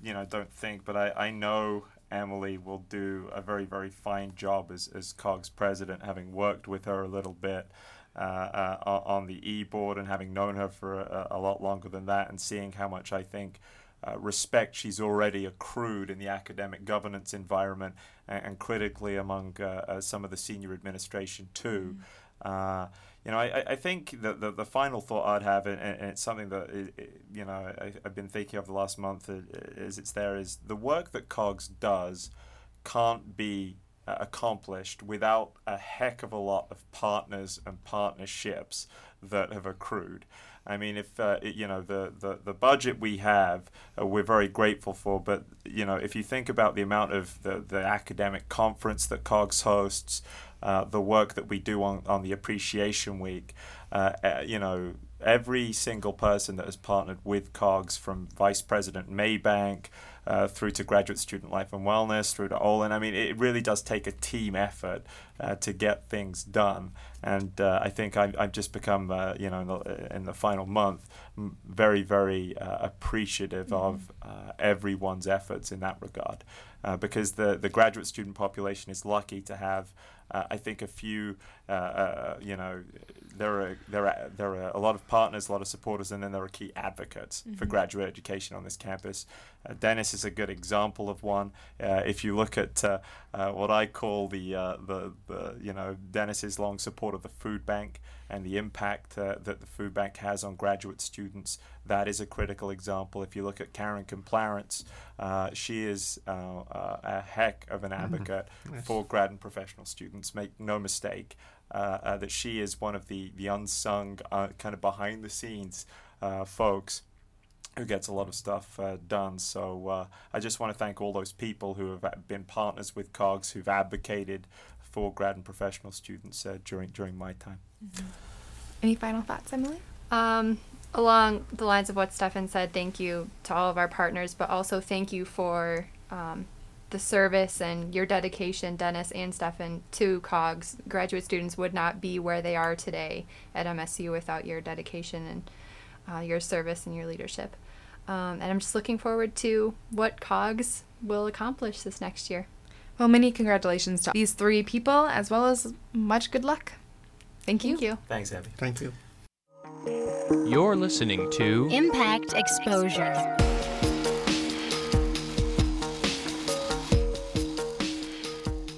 you know, don't think, but I, I know Emily will do a very, very fine job as, as COGS president, having worked with her a little bit uh, uh, on the e board and having known her for a, a, lot longer than that and seeing how much I think. Uh, respect she's already accrued in the academic governance environment and, and critically among uh, some of the senior administration too. Mm. you know, I, I think the, the, the, final thought I'd have, and, and it's something that you know I, have been thinking of the last month, is it's there is the work that COGS does can't be uh, accomplished without a heck of a lot of partners and partnerships that have accrued. I mean, if uh, you know the, the, the budget we have, uh, we're very grateful for. But you know, if you think about the amount of the, the academic conference that COGS hosts, uh, the work that we do on, on the Appreciation Week, uh, uh, you know, every single person that has partnered with COGS, from Vice President Maybank uh, through to graduate student life and wellness, through to Olin. I mean, it really does take a team effort uh, to get things done. And uh, I think I've, I've just become, uh, you know, in the, in the, final month, very, very uh, appreciative mm-hmm. of uh, everyone's efforts in that regard. because the, the graduate student population is lucky to have uh, I think a few, uh, uh, you know, there are there are there are a lot of partners, a lot of supporters, and then there are key advocates mm-hmm. for graduate education on this campus. Uh, Dennis is a good example of one. Uh, if you look at uh, what I call the, the the you know Dennis's long support of the food bank and the impact that the food bank has on graduate students, that is a critical example. If you look at Karen Klomparens, she is a heck of an mm-hmm. advocate mm-hmm. yes. for grad and professional students. Make no mistake. Uh, uh, that she is one of the the unsung uh, kind of behind the scenes folks who gets a lot of stuff uh, done. So uh, I just want to thank all those people who have been partners with COGS, who've advocated for grad and professional students uh, during during my time. Mm-hmm. Any final thoughts, Emily? Um, along the lines of what Stefan said, thank you to all of our partners, but also thank you for um, the service and your dedication, Dennis and Stefan, to COGS. Graduate students would not be where they are today at MSU without your dedication and uh, your service and your leadership. Um, and I'm just looking forward to what COGS will accomplish this next year. Well, many congratulations to these three people, as well as much good luck. Thank you. Thank you. Thanks, Abby. Thank you. You're listening to Impact Exposure.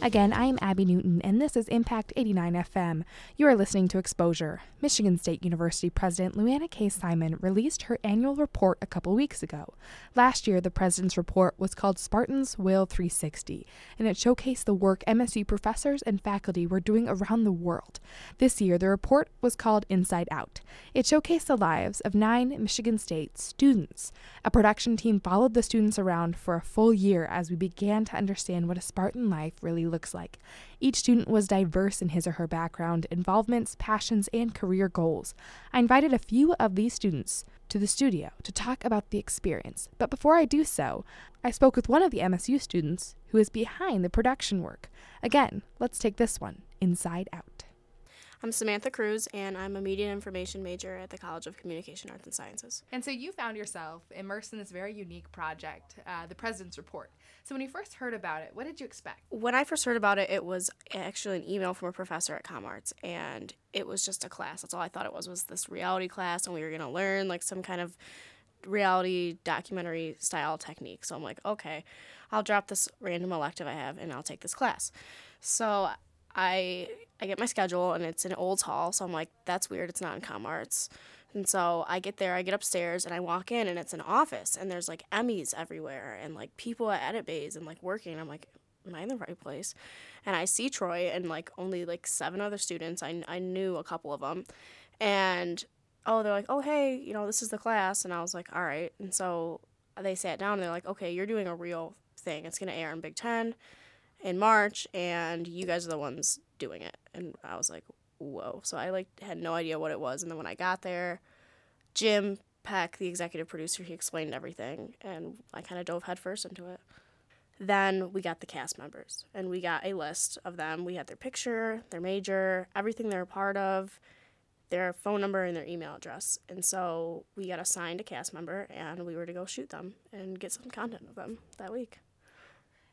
Again, I am Abby Newton, and this is Impact 89 FM. You are listening to Exposure. Michigan State University President Lou Anna K. Simon released her annual report a couple weeks ago. Last year, the president's report was called Spartans Will 360, and it showcased the work MSU professors and faculty were doing around the world. This year, the report was called Inside Out. It showcased the lives of nine Michigan State students. A production team followed the students around for a full year as we began to understand what a Spartan life really looks like. Each student was diverse in his or her background, involvements, passions, and career goals. I invited a few of these students to the studio to talk about the experience. But before I do so, I spoke with one of the MSU students who is behind the production work. Again, let's take this one inside out. I'm Samantha Cruz, and I'm a media and information major at the College of Communication Arts and Sciences. And so you found yourself immersed in this very unique project, uh, the President's Report. So when you first heard about it, what did you expect? When I first heard about it, it was actually an email from a professor at ComArts, and it was just a class. That's all I thought it was, was this reality class, and we were going to learn like some kind of reality documentary style technique. So I'm like, okay, I'll drop this random elective I have, and I'll take this class. So I I get my schedule and it's in Olds Hall, so I'm like, that's weird. It's not in Com Arts. And so I get there, I get upstairs, and I walk in, and it's an office, and there's like Emmys everywhere, and like people at edit bays and like working. I'm like, am I in the right place? And I see Troy and like only like seven other students. I, I knew a couple of them, and oh, they're like, oh hey, you know, this is the class, and I was like, all right. And so they sat down, and they're like, okay, you're doing a real thing. It's gonna air in Big Ten in March, and you guys are the ones doing it. And I was like, whoa. So I like had no idea what it was. And then when I got there, Jim Peck, the executive producer, he explained everything, and I kind of dove headfirst into it. Then we got the cast members, and we got a list of them. We had their picture, their major, everything they're a part of, their phone number, and their email address. And so we got assigned a cast member, and we were to go shoot them and get some content of them that week.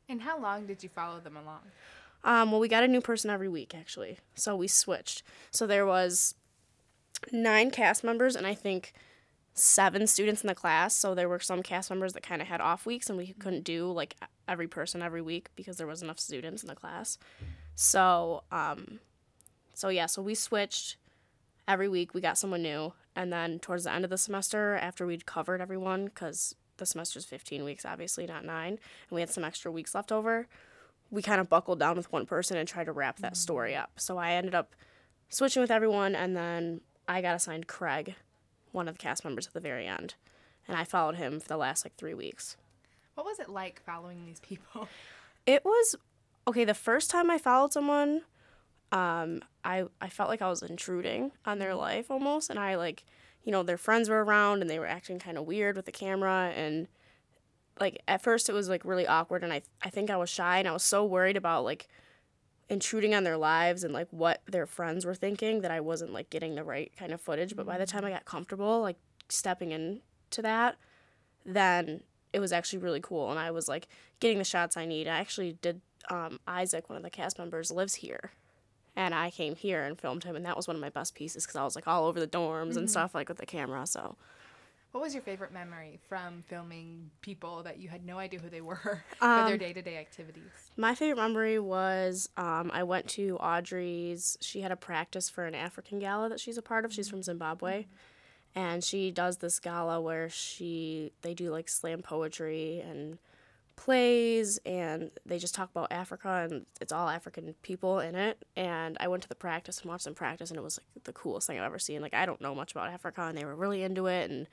And how long did you follow them along? Um, well, we got a new person every week, actually. So we switched. So there was nine cast members, and I think seven students in the class. So there were some cast members that kind of had off weeks, and we couldn't do like every person every week because there wasn't enough students in the class. So, um, so yeah, so we switched every week. We got someone new, and then towards the end of the semester, after we'd covered everyone, because the semester's 15 weeks, obviously not nine, and we had some extra weeks left over, we kind of buckled down with one person and tried to wrap that story up. So I ended up switching with everyone, and then I got assigned Craig, one of the cast members at the very end, and I followed him for the last like three weeks. What was it like following these people? It was okay. The first time I followed someone, um, I I felt like I was intruding on their life almost, and I like, you know, their friends were around and they were acting kind of weird with the camera, and like at first it was like really awkward, and I I think I was shy, and I was so worried about like intruding on their lives and like what their friends were thinking that I wasn't like getting the right kind of footage. But by the time I got comfortable, like stepping into that, then it was actually really cool, and I was like getting the shots I need. I actually did. Um, Isaac, one of the cast members, lives here, and I came here and filmed him, and that was one of my best pieces because I was like all over the dorms and Mhm. stuff like with the camera. So What was your favorite memory from filming people that you had no idea who they were for their day to day activities? My favorite memory was um, I went to Audrey's. She had a practice for an African gala that she's a part of. She's from Zimbabwe, and she does this gala where she they do like slam poetry and plays, and they just talk about Africa, and it's all African people in it. And I went to the practice and watched them practice, and it was like the coolest thing I've ever seen. Like I don't know much about Africa, and they were really into it, and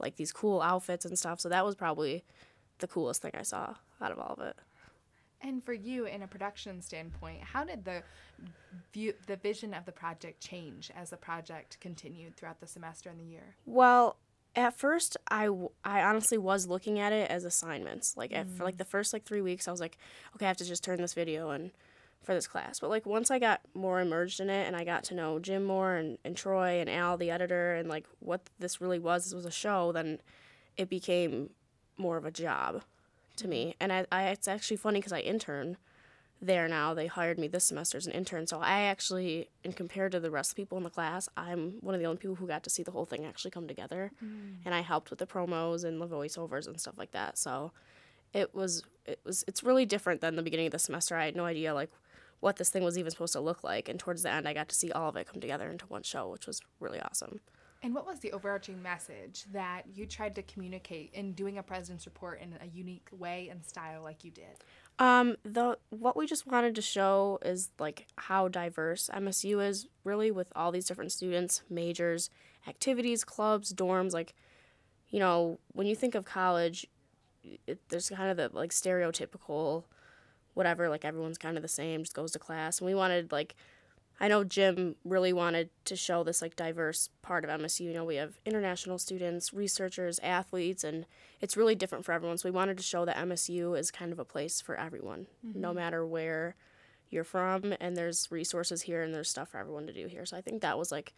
like these cool outfits and stuff. So that was probably the coolest thing I saw out of all of it. And for you, in a production standpoint, how did the view, the vision of the project change as the project continued throughout the semester and the year? Well, at first, I, w- I honestly was looking at it as assignments. Like at, for like Mm. the first like three weeks, I was like, okay, I have to just turn this video and for this class. But like once I got more immersed in it and I got to know Jim more and, and Troy and Al, the editor, and like what this really was, this was a show, then it became more of a job to me. And I, I it's actually funny because I intern there now. They hired me this semester as an intern. So I actually, and compared to the rest of the people in the class, I'm one of the only people who got to see the whole thing actually come together. Mm. And I helped with the promos and the voiceovers and stuff like that. So it was, it was, it's really different than the beginning of the semester. I had no idea like what this thing was even supposed to look like. And towards the end, I got to see all of it come together into one show, which was really awesome. And what was the overarching message that you tried to communicate in doing a president's report in a unique way and style like you did? Um, the what we just wanted to show is like how diverse MSU is really with all these different students, majors, activities, clubs, dorms. Like, you know, when you think of college, it, there's kind of the like stereotypical, whatever. Like everyone's kind of the same, just goes to class. And we wanted like, I know Jim really wanted to show this like diverse part of MSU. You know, we have international students, researchers, athletes, and it's really different for everyone. So we wanted to show that MSU is kind of a place for everyone, no mm-hmm. matter where you're from, and there's resources here and there's stuff for everyone to do here. So I think that was like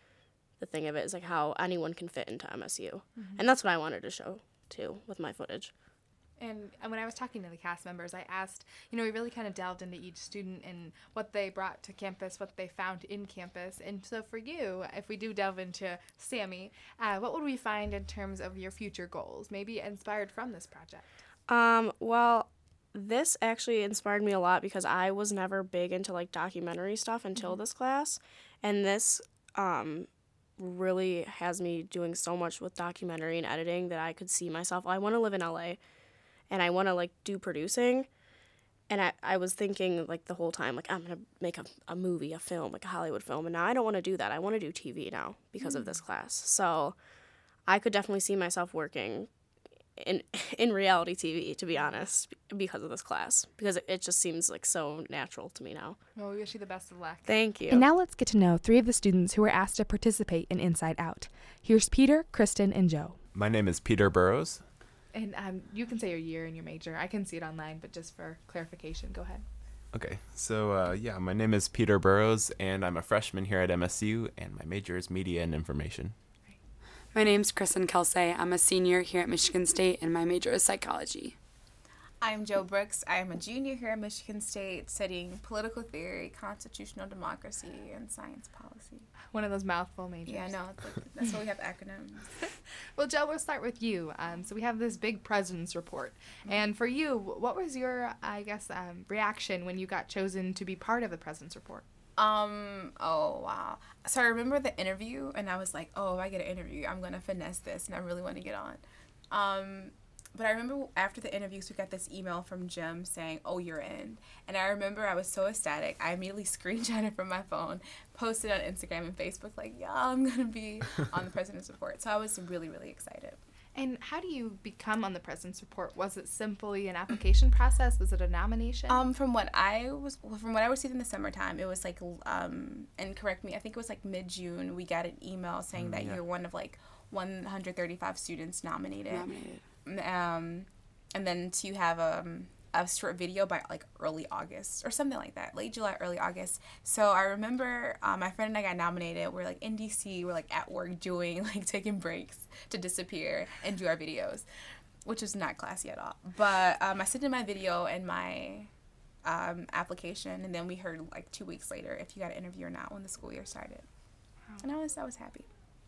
the thing of it is like how anyone can fit into MSU, mm-hmm. and that's what I wanted to show too with my footage. And and when I was talking to the cast members, I asked, you know, we really kind of delved into each student and what they brought to campus, what they found in campus. And so for you, if we do delve into Sammy, uh, what would we find in terms of your future goals, maybe inspired from this project? Um, well, this actually inspired me a lot because I was never big into like documentary stuff until this class, and this um really has me doing so much with documentary and editing that I could see myself. I want to live in LA, and I want to like do producing. And I, I was thinking like the whole time like I'm gonna make a, a movie, a film, like a Hollywood film, and now I don't want to do that. I want to do TV now because of this hmm. class. So I could definitely see myself working in in reality TV, to be honest, because of this class, because it, it just seems like so natural to me now. Well, we wish you the best of luck. Thank you. And now let's get to know three of the students who were asked to participate in Inside Out. Here's Peter, Kristen, and Joe. My name is Peter Burrows. And um, you can say your year and your major. I can see it online, but just for clarification, go ahead. Okay, so uh, yeah, my name is Peter Burrows, and I'm a freshman here at MSU, and my major is media and information. My name's Kristen Kelsey. I'm a senior here at Michigan State, and my major is psychology. I'm Joe Brooks. I am a junior here at Michigan State studying political theory, constitutional democracy, and science policy. One of those mouthful majors. Yeah, no, th- that's why we have acronyms. Well, Joe, we'll start with you. Um, so we have this big president's report, and for you, what was your, I guess, um, reaction when you got chosen to be part of the president's report? Um, oh wow. So I remember the interview and I was like, oh, if I get an interview, I'm gonna finesse this and I really want to get on. Um, but I remember after the interviews, we got this email from Jim saying, oh, you're in. And I remember I was so ecstatic. I immediately screenshotted from my phone, posted on Instagram and Facebook, like, yeah, I'm gonna be on the president's report. So I was really, really excited. And how do you become on the president's report? Was it simply an application process? Was it a nomination? Um, from what I was, well, from what I received in the summertime, it was like, um, and correct me, I think it was like mid June. We got an email saying Mm, that yeah. you're one of like 135 students nominated. Nominated. Um, and then to have um a short video by like early August or something like that, late July, early August. So I remember uh, my friend and I got nominated. We're like in DC, we're like at work doing like taking breaks to disappear and do our videos, which was not classy at all. But um, I sent in my video and my um, application, and then we heard like two weeks later if you got an interview or not when the school year started. And I was I was happy.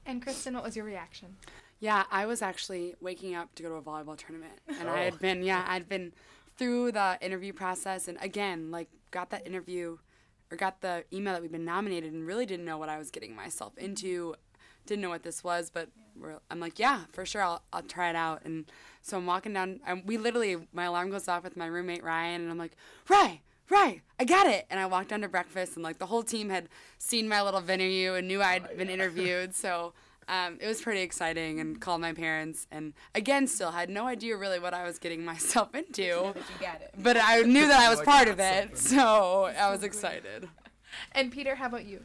And Kristen, what was your reaction? Yeah, I was actually waking up to go to a volleyball tournament, and I Oh. had been yeah I'd been through the interview process, and again like got that interview or got the email that we'd been nominated, and really didn't know what I was getting myself into, didn't know what this was, but we're, I'm like yeah for sure I'll I'll try it out, and so I'm walking down, and we literally my alarm goes off with my roommate Ryan, and I'm like Ryan. Right, I got it. And I walked down to breakfast, and like the whole team had seen my little interview and knew I'd oh, been interviewed. So um, it was pretty exciting and called my parents and again still had no idea really what I was getting myself into. But I knew that I was part of it, so I was excited. And Peter, how about you?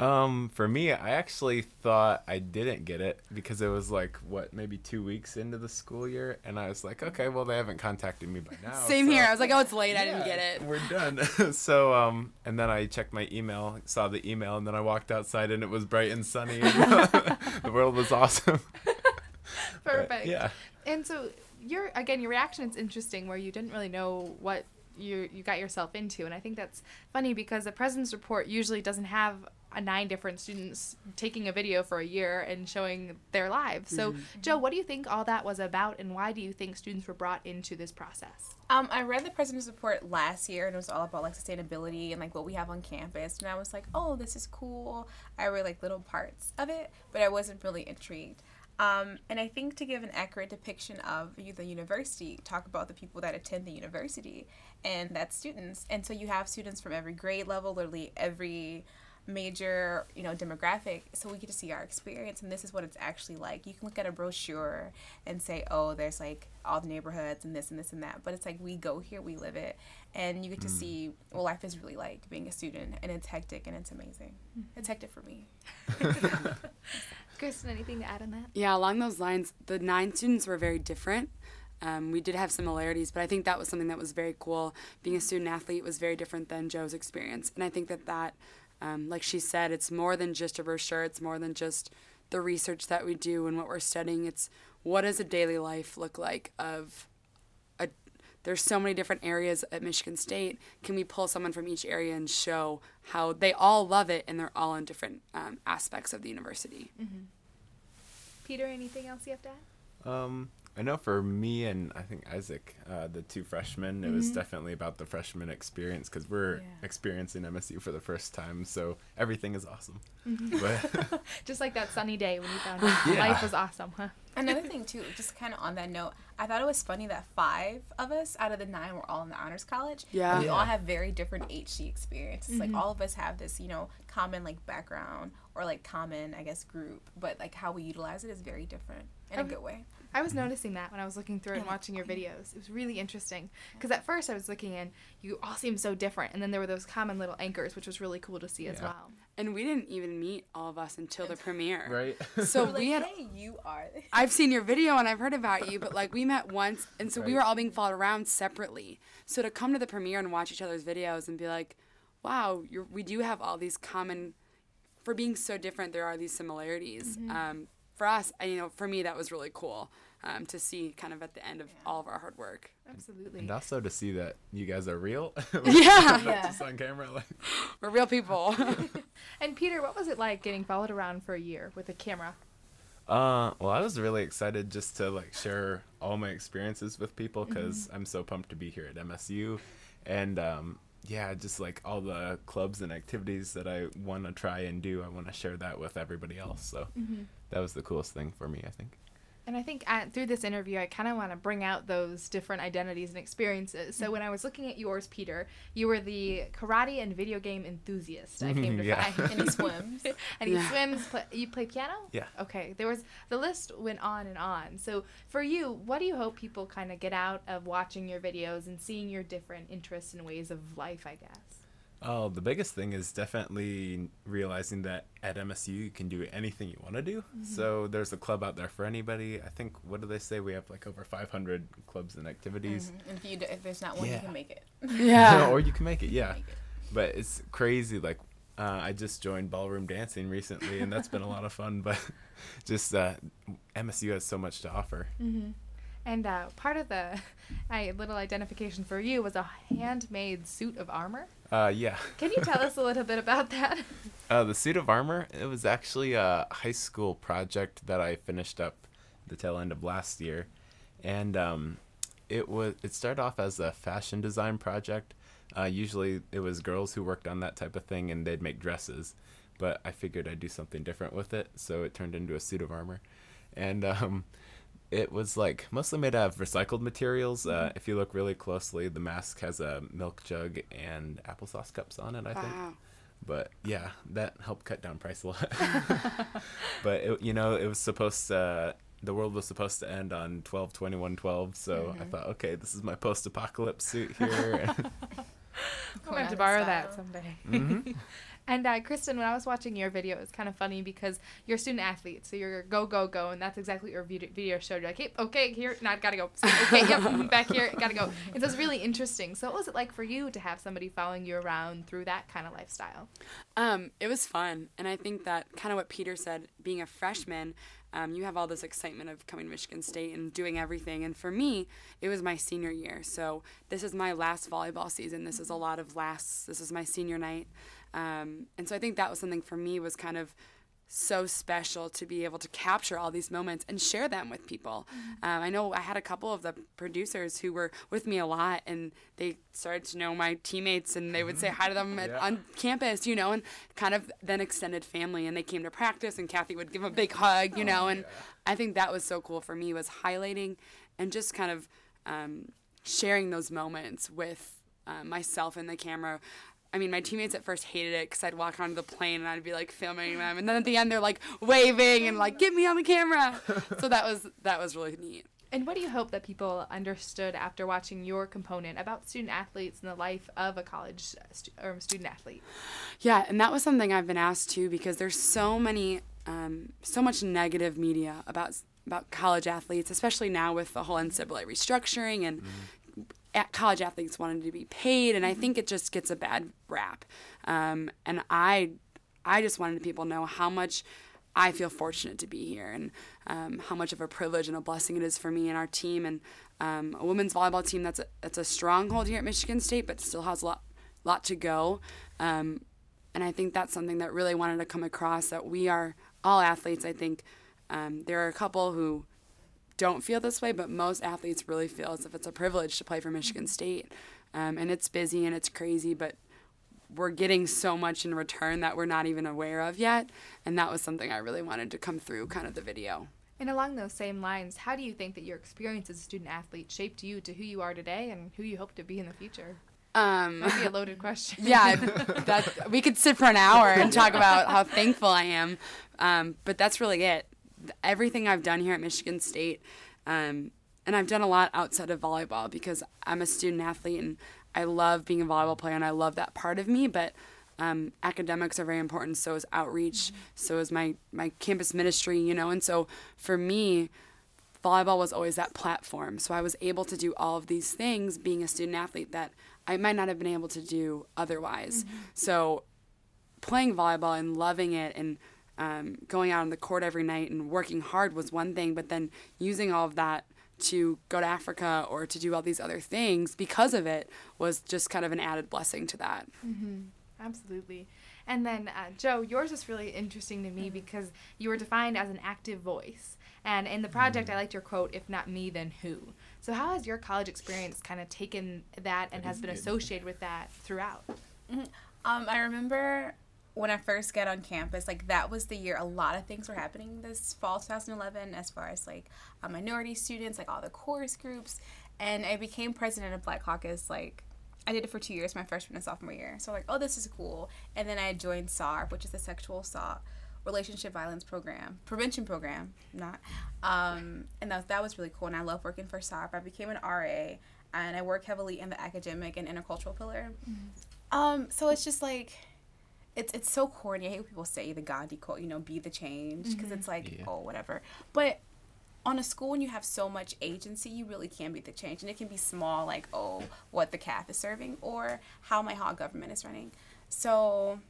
Um, for me, I actually thought I didn't get it because it was like what maybe two weeks into the school year, and I was like, okay, well they haven't contacted me by now. Same so- here. I was like, oh, it's late. I didn't get it. We're done. so um, and then I checked my email, saw the email, and then I walked outside, and it was bright and sunny. The world was awesome. But, Perfect. yeah. And so your again, your reaction is interesting, where you didn't really know what you you got yourself into, and I think that's funny because the president's report usually doesn't have nine different students taking a video for a year and showing their lives. So, Mhm. Joe, what do you think all that was about, and why do you think students were brought into this process? Um, I read the president's report last year, and it was all about like sustainability and like what we have on campus. And I was like, oh, this is cool. I read like little parts of it, but I wasn't really intrigued. Um, and I think to give an accurate depiction of the university, talk about the people that attend the university, and that's students. And so you have students from every grade level, literally every major you know demographic so we get to see our experience and this is what it's actually like you can look at a brochure and say oh there's like all the neighborhoods and this and this and that but it's like we go here we live it and you get to Mm. see what life is really like being a student and it's hectic and it's amazing it's hectic for me Kristen, anything to add on that? Yeah, along those lines, the nine students were very different. Um, we did have similarities, but I think that was something that was very cool. Being a student athlete was very different than Joe's experience, and I think that that, um, like she said, it's more than just a brochure. It's more than just the research that we do and what we're studying. It's what does a daily life look like of a. There's so many different areas at Michigan State. Can we pull someone from each area and show how they all love it and they're all in different um, aspects of the university? Mm-hmm. Peter, anything else you have to add? Um, I know for me and I think Isaac, uh, the two freshmen, it was Mhm. definitely about the freshman experience because we're experiencing MSU for the first time, so everything is awesome. Mhm. But Just like that sunny day when you found out Yeah. life was awesome, huh? Another thing too, just kind of on that note, I thought it was funny that five of us out of the nine were all in the honors college. Yeah. and we all have very different HC experiences. Mhm. Like all of us have this, you know, common like background or like common, I guess, group, but like how we utilize it is very different in a good way. I was noticing that when I was looking through it and watching your videos. It was really interesting because at first I was looking and you all seemed so different, and then there were those common little anchors, which was really cool to see as Yeah. well. And we didn't even meet all of us until the premiere. Right. So We're like, we had. hey, you are. I've seen your video and I've heard about you, but like we met once, and so we Right. were all being followed around separately. So to come to the premiere and watch each other's videos and be like, "Wow, you're, we do have all these common." For being so different, there are these similarities. Mhm. Um, for us, I, you know, for me, that was really cool um, to see kind of at the end of all of our hard work. Absolutely. and also to see that you guys are real. Yeah. Yeah. just on camera. Like, We're real people. And Peter, what was it like getting followed around for a year with a camera? Uh, well, I was really excited just to like share all my experiences with people because I'm so pumped to be here at MSU, and um, yeah, just like all the clubs and activities that I want to try and do, I want to share that with everybody else. So Mhm. that was the coolest thing for me, I think. And I think through this interview, I kind of want to bring out those different identities and experiences. So when I was looking at yours, Peter, you were the karate and video game enthusiast. I came to Yeah. find. And he swims. and he Yeah. swims. Play, you play piano. Yeah. Okay. There was the list went on and on. So for you, what do you hope people kind of get out of watching your videos and seeing your different interests and ways of life? I guess. Oh, the biggest thing is definitely realizing that at MSU you can do anything you want to do. Mhm. So there's a club out there for anybody. I think what do they say? We have like over 500 clubs and activities. Mhm. And if you d- if there's not one, you can make it. Yeah. or you can make it, yeah. But it's crazy. Like, uh, I just joined ballroom dancing recently, and that's been a lot of fun. But just uh, MSU has so much to offer. Mm-hmm. And uh, part of the I, little identification for you was a handmade suit of armor. Uh, yeah. Can you tell us a little bit about that? Uh, the suit of armor. It was actually a high school project that I finished up the tail end of last year, and um, it was it started off as a fashion design project. Uh, usually it was girls who worked on that type of thing, and they'd make dresses. But I figured I'd do something different with it, so it turned into a suit of armor, and um, it was like mostly made out of recycled materials. Uh, Mhm. if you look really closely, the mask has a milk jug and applesauce cups on it. I think. But yeah, that helped cut down price a lot. but it, you know, it was supposed to. The world was supposed to end on 12 21 12, so mm-hmm. I thought, okay, this is my post apocalypse suit here. I'm gonna have to borrow that someday. Mm-hmm. And uh, Kristen, when I was watching your video, it was kind of funny because you're a student athlete, so you're go go go, and that's exactly what your video showed. You're like, hey, okay, here, not gotta go. Okay, yep, back here, gotta go. And so it's really interesting. So, what was it like for you to have somebody following you around through that kind of lifestyle? Um, it was fun, and I think that kind of what Peter said, being a freshman, um, you have all this excitement of coming to Michigan State and doing everything. And for me, it was my senior year. So this is my last volleyball season. This is a lot of lasts. This is my senior night. Um, and so I think that was something for me was kind of so special to be able to capture all these moments and share them with people. Mm-hmm. Um, I know I had a couple of the producers who were with me a lot, and they started to know my teammates, and they would say hi to them at, yeah. on campus, you know, and kind of then extended family. And they came to practice, and Kathy would give a big hug, you know, oh, and yeah. I think that was so cool for me was highlighting and just kind of um, sharing those moments with. Uh, myself and the camera I mean, my teammates at first hated it because I'd walk onto the plane and I'd be like filming them, and then at the end they're like waving and like get me on the camera. so that was that was really neat. And what do you hope that people understood after watching your component about student athletes and the life of a college stu- or student athlete? Yeah, and that was something I've been asked too because there's so many, um, so much negative media about about college athletes, especially now with the whole NCAA restructuring and mm-hmm college athletes wanted to be paid, and I mm-hmm. think it just gets a bad rap. Um, and I, I just wanted people to know how much I feel fortunate to be here, and um, how much of a privilege and a blessing it is for me and our team, and um, a women's volleyball team that's a, that's a stronghold here at Michigan State, but still has a lot, lot to go. Um, and I think that's something that really wanted to come across that we are all athletes. I think um, there are a couple who don't feel this way, but most athletes really feel as if it's a privilege to play for Michigan State. Um, and it's busy and it's crazy, but we're getting so much in return that we're not even aware of yet. And that was something I really wanted to come through kind of the video. And along those same lines, how do you think that your experience as a student athlete shaped you to who you are today and who you hope to be in the future? Um, Might be a loaded question. yeah, that we could sit for an hour and talk about how thankful I am, um, but that's really it everything I've done here at Michigan State, um, and I've done a lot outside of volleyball because I'm a student athlete and I love being a volleyball player and I love that part of me. But um, academics are very important. So is outreach. Mm-hmm. So is my my campus ministry. You know, and so for me, volleyball was always that platform. So I was able to do all of these things being a student athlete that I might not have been able to do otherwise. Mm-hmm. So playing volleyball and loving it and um, going out on the court every night and working hard was one thing, but then using all of that to go to Africa or to do all these other things because of it was just kind of an added blessing to that. Mm-hmm. Absolutely. And then, uh, Joe, yours is really interesting to me mm-hmm. because you were defined as an active voice. And in the project, mm-hmm. I liked your quote, if not me, then who? So, how has your college experience kind of taken that and has been associated with that throughout? Mm-hmm. Um, I remember when I first got on campus, like that was the year a lot of things were happening this fall 2011 as far as like uh, minority students, like all the chorus groups. And I became president of Black Caucus like I did it for two years, my freshman and sophomore year. So like, oh, this is cool. And then I joined SARV, which is the Sexual Assault Relationship Violence Program, Prevention Program, not. Um, and that, that was really cool. And I love working for SARV. I became an RA, and I work heavily in the academic and intercultural pillar. Mm-hmm. Um, so it's just like it's it's so corny. I hate when people say the Gandhi quote, you know, be the change, because mm-hmm. it's like, yeah. oh, whatever. But on a school when you have so much agency, you really can be the change, and it can be small, like oh, what the CAF is serving, or how my hall government is running. So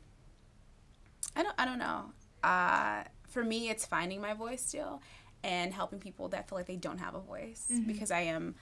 I don't I don't know. Uh, for me, it's finding my voice still, and helping people that feel like they don't have a voice, mm-hmm. because I am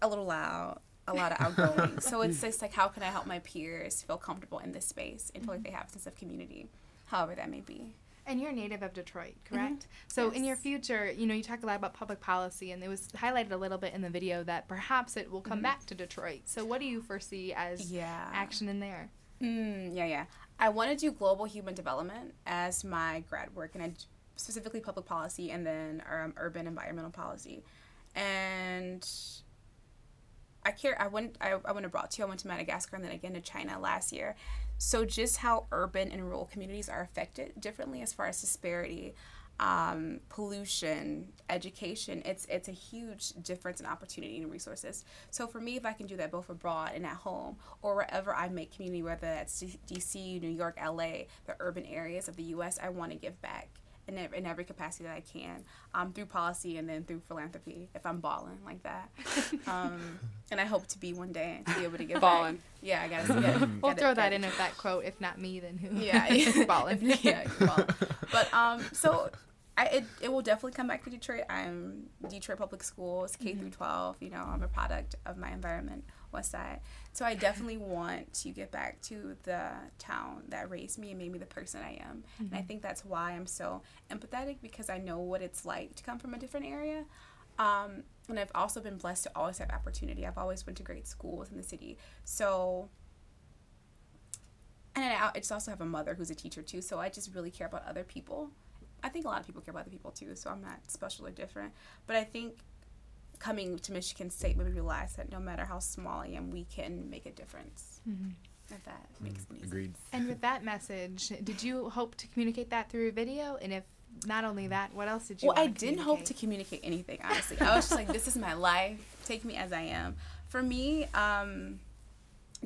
a little loud a lot of outgoing. so it's just like, how can I help my peers feel comfortable in this space and feel like they have a sense of community, however that may be. And you're a native of Detroit, mm-hmm. correct? Mm-hmm. So yes. in your future, you know, you talk a lot about public policy, and it was highlighted a little bit in the video that perhaps it will come mm-hmm. back to Detroit. So what do you foresee as yeah. action in there? Mm, yeah, yeah. I want to do global human development as my grad work, and I, specifically public policy, and then um, urban environmental policy. And I care. I went. I, I went abroad too. I went to Madagascar and then again to China last year. So just how urban and rural communities are affected differently as far as disparity, um, pollution, education, it's it's a huge difference in opportunity and resources. So for me, if I can do that both abroad and at home, or wherever I make community, whether that's D.C., New York, L.A., the urban areas of the U.S., I want to give back in, in every capacity that I can um, through policy and then through philanthropy if I'm balling like that. um, and I hope to be one day to be able to get balling. Back. Yeah, I gotta. gotta we'll gotta, throw that gotta, in with that quote. If not me, then who? Yeah, balling. yeah, balling. But um, so I, it, it will definitely come back to Detroit. I'm Detroit Public Schools, K through 12. You know, I'm a product of my environment, West Side. So I definitely want to get back to the town that raised me and made me the person I am. Mm-hmm. And I think that's why I'm so empathetic because I know what it's like to come from a different area. Um, and I've also been blessed to always have opportunity. I've always went to great schools in the city. So and I, I just also have a mother who's a teacher too. So I just really care about other people I think a lot of people care about other people too, so I'm not special or different. But I think coming to Michigan State made me realize that no matter how small I am, we can make a difference. Mm-hmm. If that mm, makes mm, Agreed. And with that message, did you hope to communicate that through video? And if not only that, what else did you? Well, I didn't hope to communicate anything. Honestly, I was just like, "This is my life. Take me as I am." For me, um,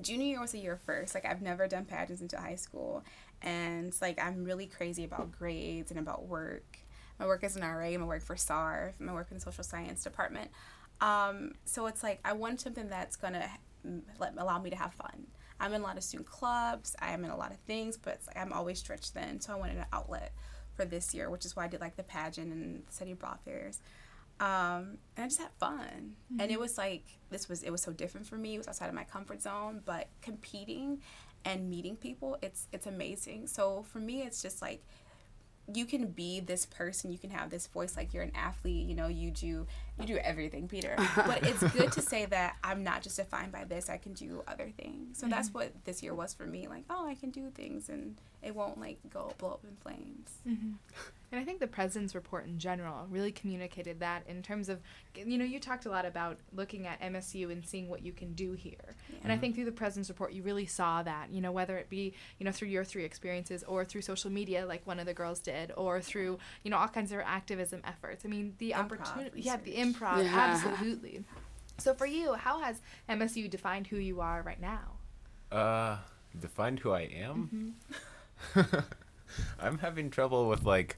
junior year was a year first. Like I've never done pageants until high school, and it's like I'm really crazy about grades and about work. My work as an RA, my work for SARV, my work in the social science department. Um, so it's like I want something that's gonna let allow me to have fun. I'm in a lot of student clubs. I am in a lot of things, but like I'm always stretched thin. So I wanted an outlet for this year, which is why I did like the pageant and the city bra fairs. Um, and I just had fun. Mm-hmm. And it was like this was it was so different for me. It was outside of my comfort zone, but competing and meeting people, it's it's amazing. So for me, it's just like you can be this person you can have this voice like you're an athlete you know you do you do everything peter but it's good to say that i'm not just defined by this i can do other things so mm-hmm. that's what this year was for me like oh i can do things and it won't like go blow up in flames mm-hmm. And I think the President's Report in general really communicated that in terms of, you know, you talked a lot about looking at MSU and seeing what you can do here. Yeah. And I think through the President's Report, you really saw that, you know, whether it be, you know, through your three experiences or through social media, like one of the girls did, or through, you know, all kinds of activism efforts. I mean, the opportunity, yeah, the improv, yeah. absolutely. So for you, how has MSU defined who you are right now? Uh, defined who I am? Mm-hmm. I'm having trouble with like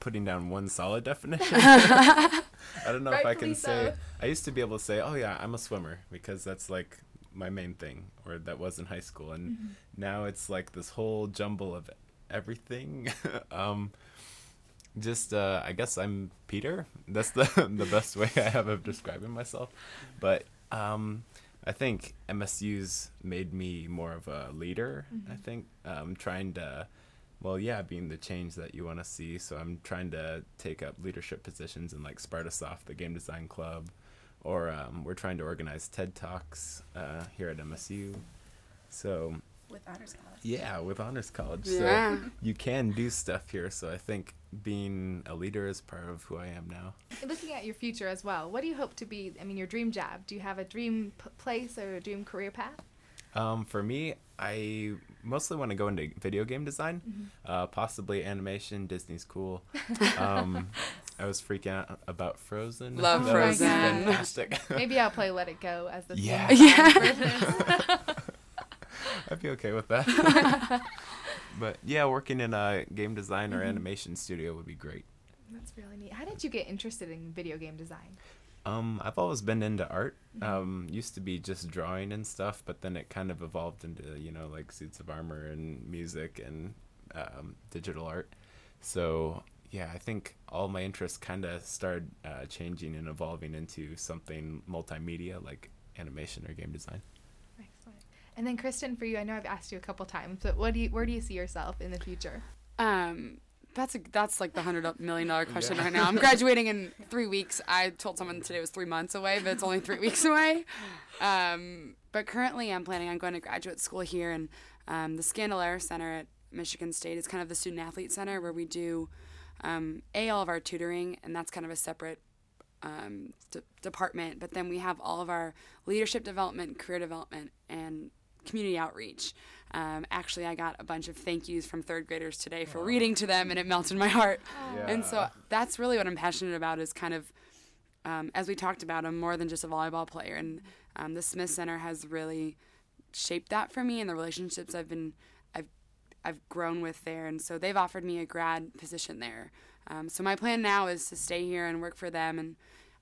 putting down one solid definition. I don't know if I can so. say. I used to be able to say, "Oh yeah, I'm a swimmer," because that's like my main thing, or that was in high school, and mm-hmm. now it's like this whole jumble of everything. um, just uh, I guess I'm Peter. That's the the best way I have of describing myself. But um, I think MSU's made me more of a leader. Mm-hmm. I think um, trying to well, yeah, being the change that you want to see. So I'm trying to take up leadership positions in like Spartasoft, the game design club, or um, we're trying to organize TED Talks uh, here at MSU. So with honors college. Yeah, with honors college. Yeah. So you can do stuff here. So I think being a leader is part of who I am now. Looking at your future as well, what do you hope to be? I mean, your dream job. Do you have a dream p- place or a dream career path? Um, for me, I mostly want to go into video game design, mm-hmm. uh, possibly animation. Disney's cool. Um, I was freaking out about Frozen. Love that Frozen. fantastic. Maybe I'll play Let It Go as the yeah. yeah. I'd be okay with that. But yeah, working in a game design or mm-hmm. animation studio would be great. That's really neat. How did you get interested in video game design? Um, I've always been into art. Mm-hmm. Um, used to be just drawing and stuff, but then it kind of evolved into you know like suits of armor and music and um, digital art. So yeah, I think all my interests kind of started uh, changing and evolving into something multimedia like animation or game design. Excellent. And then Kristen, for you, I know I've asked you a couple times, but what do you where do you see yourself in the future? Um, that's a, that's like the hundred million dollar question yeah. right now. I'm graduating in three weeks. I told someone today was three months away, but it's only three weeks away. Um, but currently, I'm planning on going to graduate school here, and um, the Scandalaire Center at Michigan State is kind of the student athlete center where we do um, a all of our tutoring, and that's kind of a separate um, d- department. But then we have all of our leadership development, career development, and community outreach. Um, actually, I got a bunch of thank yous from third graders today for reading to them, and it melted my heart. And so that's really what I'm passionate about is kind of, um, as we talked about, I'm more than just a volleyball player. And um, the Smith Center has really shaped that for me and the relationships I've been, I've, I've grown with there. And so they've offered me a grad position there. Um, so my plan now is to stay here and work for them. And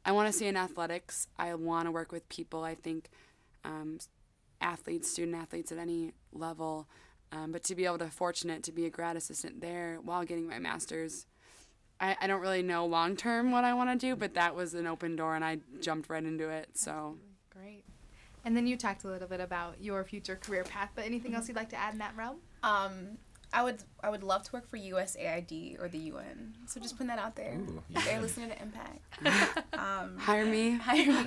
I want to stay in athletics. I want to work with people. I think um, athletes, student athletes at any level. Um, but to be able to fortunate to be a grad assistant there while getting my master's, I, I don't really know long term what I want to do, but that was an open door and I jumped right into it. So Great. And then you talked a little bit about your future career path, but anything else you'd like to add in that realm? Um, I would I would love to work for USAID or the UN. So just putting that out there. Ooh, They're UN. listening to Impact. Um, hire me. hire me.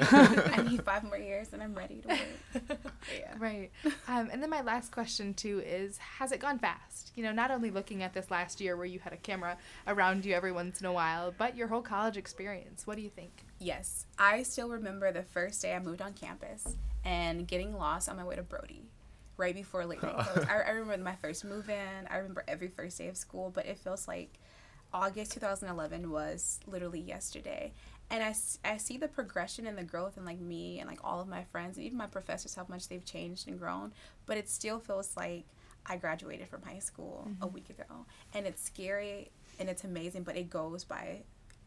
I need five more years and I'm ready to work. Yeah. Right. Um, and then my last question too is: Has it gone fast? You know, not only looking at this last year where you had a camera around you every once in a while, but your whole college experience. What do you think? Yes, I still remember the first day I moved on campus and getting lost on my way to Brody, right before late night close. I, I remember my first move in. I remember every first day of school, but it feels like August 2011 was literally yesterday. And I, I see the progression and the growth in like me and like all of my friends and even my professors how much they've changed and grown. But it still feels like I graduated from high school a mm-hmm. week ago, and it's scary and it's amazing, but it goes by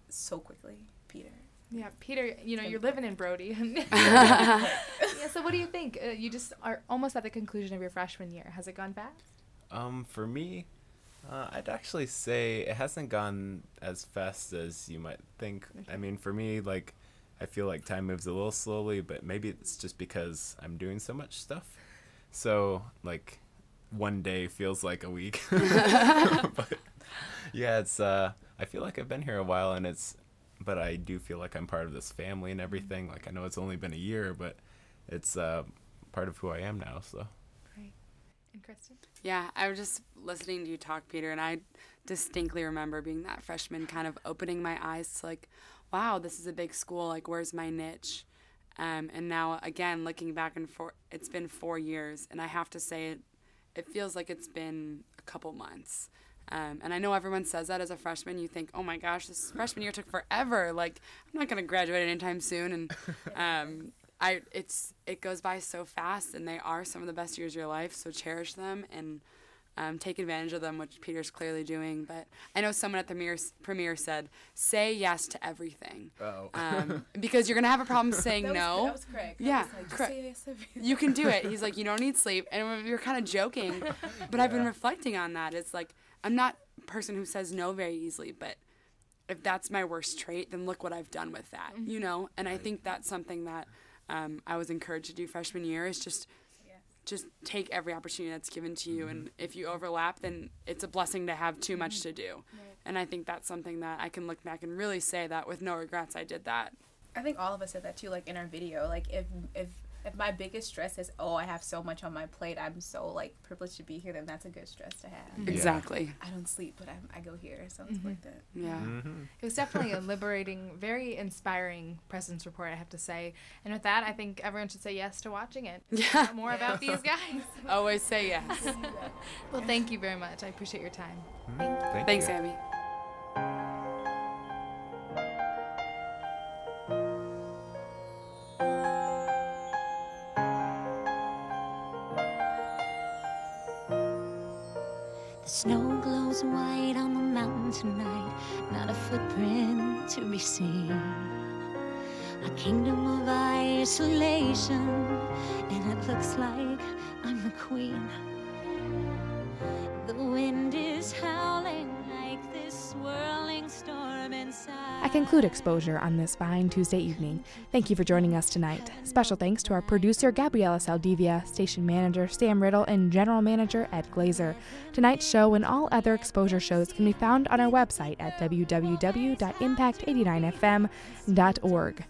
so quickly, Peter. Yeah, Peter, you know, you're living in Brody. Yeah. yeah, so what do you think? Uh, you just are almost at the conclusion of your freshman year. Has it gone fast? Um, for me, uh, I'd actually say it hasn't gone as fast as you might think. I mean, for me, like, I feel like time moves a little slowly, but maybe it's just because I'm doing so much stuff. So, like, one day feels like a week. but yeah, it's, uh, I feel like I've been here a while and it's, but I do feel like I'm part of this family and everything. Like, I know it's only been a year, but it's, uh, part of who I am now, so. And Kristen? Yeah, I was just listening to you talk, Peter, and I distinctly remember being that freshman, kind of opening my eyes to like, wow, this is a big school. Like, where's my niche? Um, and now again, looking back and for it's been four years, and I have to say it, it feels like it's been a couple months. Um, and I know everyone says that as a freshman. You think, oh my gosh, this freshman year took forever. Like, I'm not gonna graduate anytime soon. And um, I, it's it goes by so fast, and they are some of the best years of your life. So cherish them and um, take advantage of them, which Peter's clearly doing. But I know someone at the premiere, premiere said, "Say yes to everything," Oh. um, because you're gonna have a problem saying That was- no. that was Craig. I Yeah, was like, just Craig. say yes to everything. You can do it. He's like, you don't need sleep, and we were kind of joking, but I've been reflecting on that. It's like I'm not a person who says no very easily, but if that's my worst trait, then look what I've done with that, mm-hmm. you know. And I think that's something that um, I was encouraged to do freshman year is just just take every opportunity that's given to you, and mm-hmm. if you overlap, then it's a blessing to have too much mm-hmm. to do. And I think that's something that I can look back and really say that with no regrets, I did that. I think all of us said that too, like in our video. Like if if if my biggest stress is oh I have so much on my plate, I'm so like privileged to be here, then that's a good stress to have. Yeah. Exactly. I don't sleep, but I, I go here, so it's worth it. Yeah. Mm-hmm. It was definitely a liberating, very inspiring President's Report, I have to say. And with that, I think everyone should say yes to watching it. Yeah. More about these guys. Always say yes. well, thank you very much. I appreciate your time. Mm-hmm. Thank Thanks, you. Abby. A kingdom of isolation, and it looks like I'm the queen. Conclude exposure on this fine Tuesday evening. Thank you for joining us tonight. Special thanks to our producer, Gabriela Saldivia, station manager, Sam Riddle, and general manager, Ed Glazer. Tonight's show and all other exposure shows can be found on our website at www.impact89fm.org.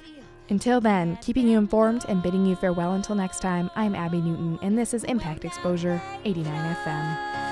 Until then, keeping you informed and bidding you farewell until next time, I'm Abby Newton, and this is Impact Exposure 89 FM.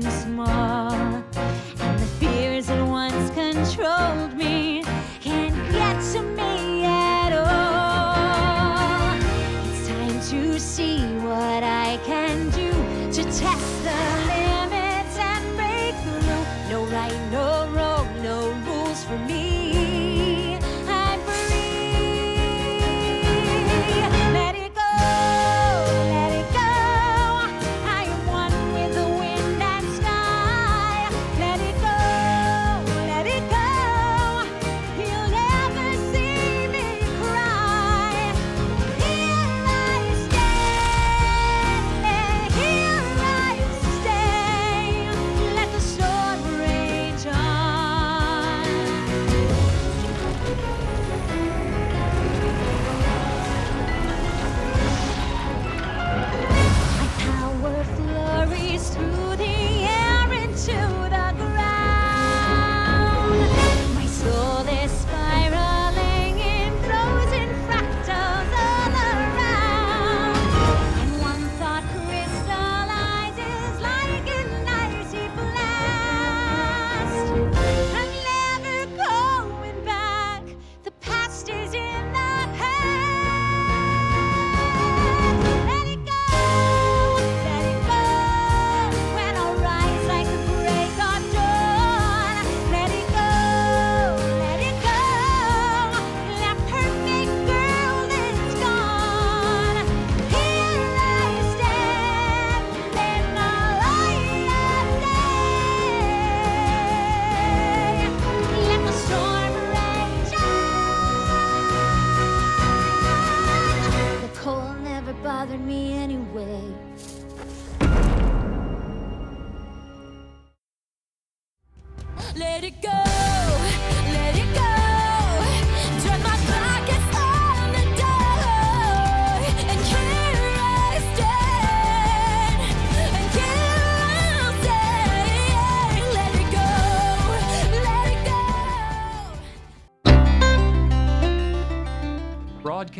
same smile.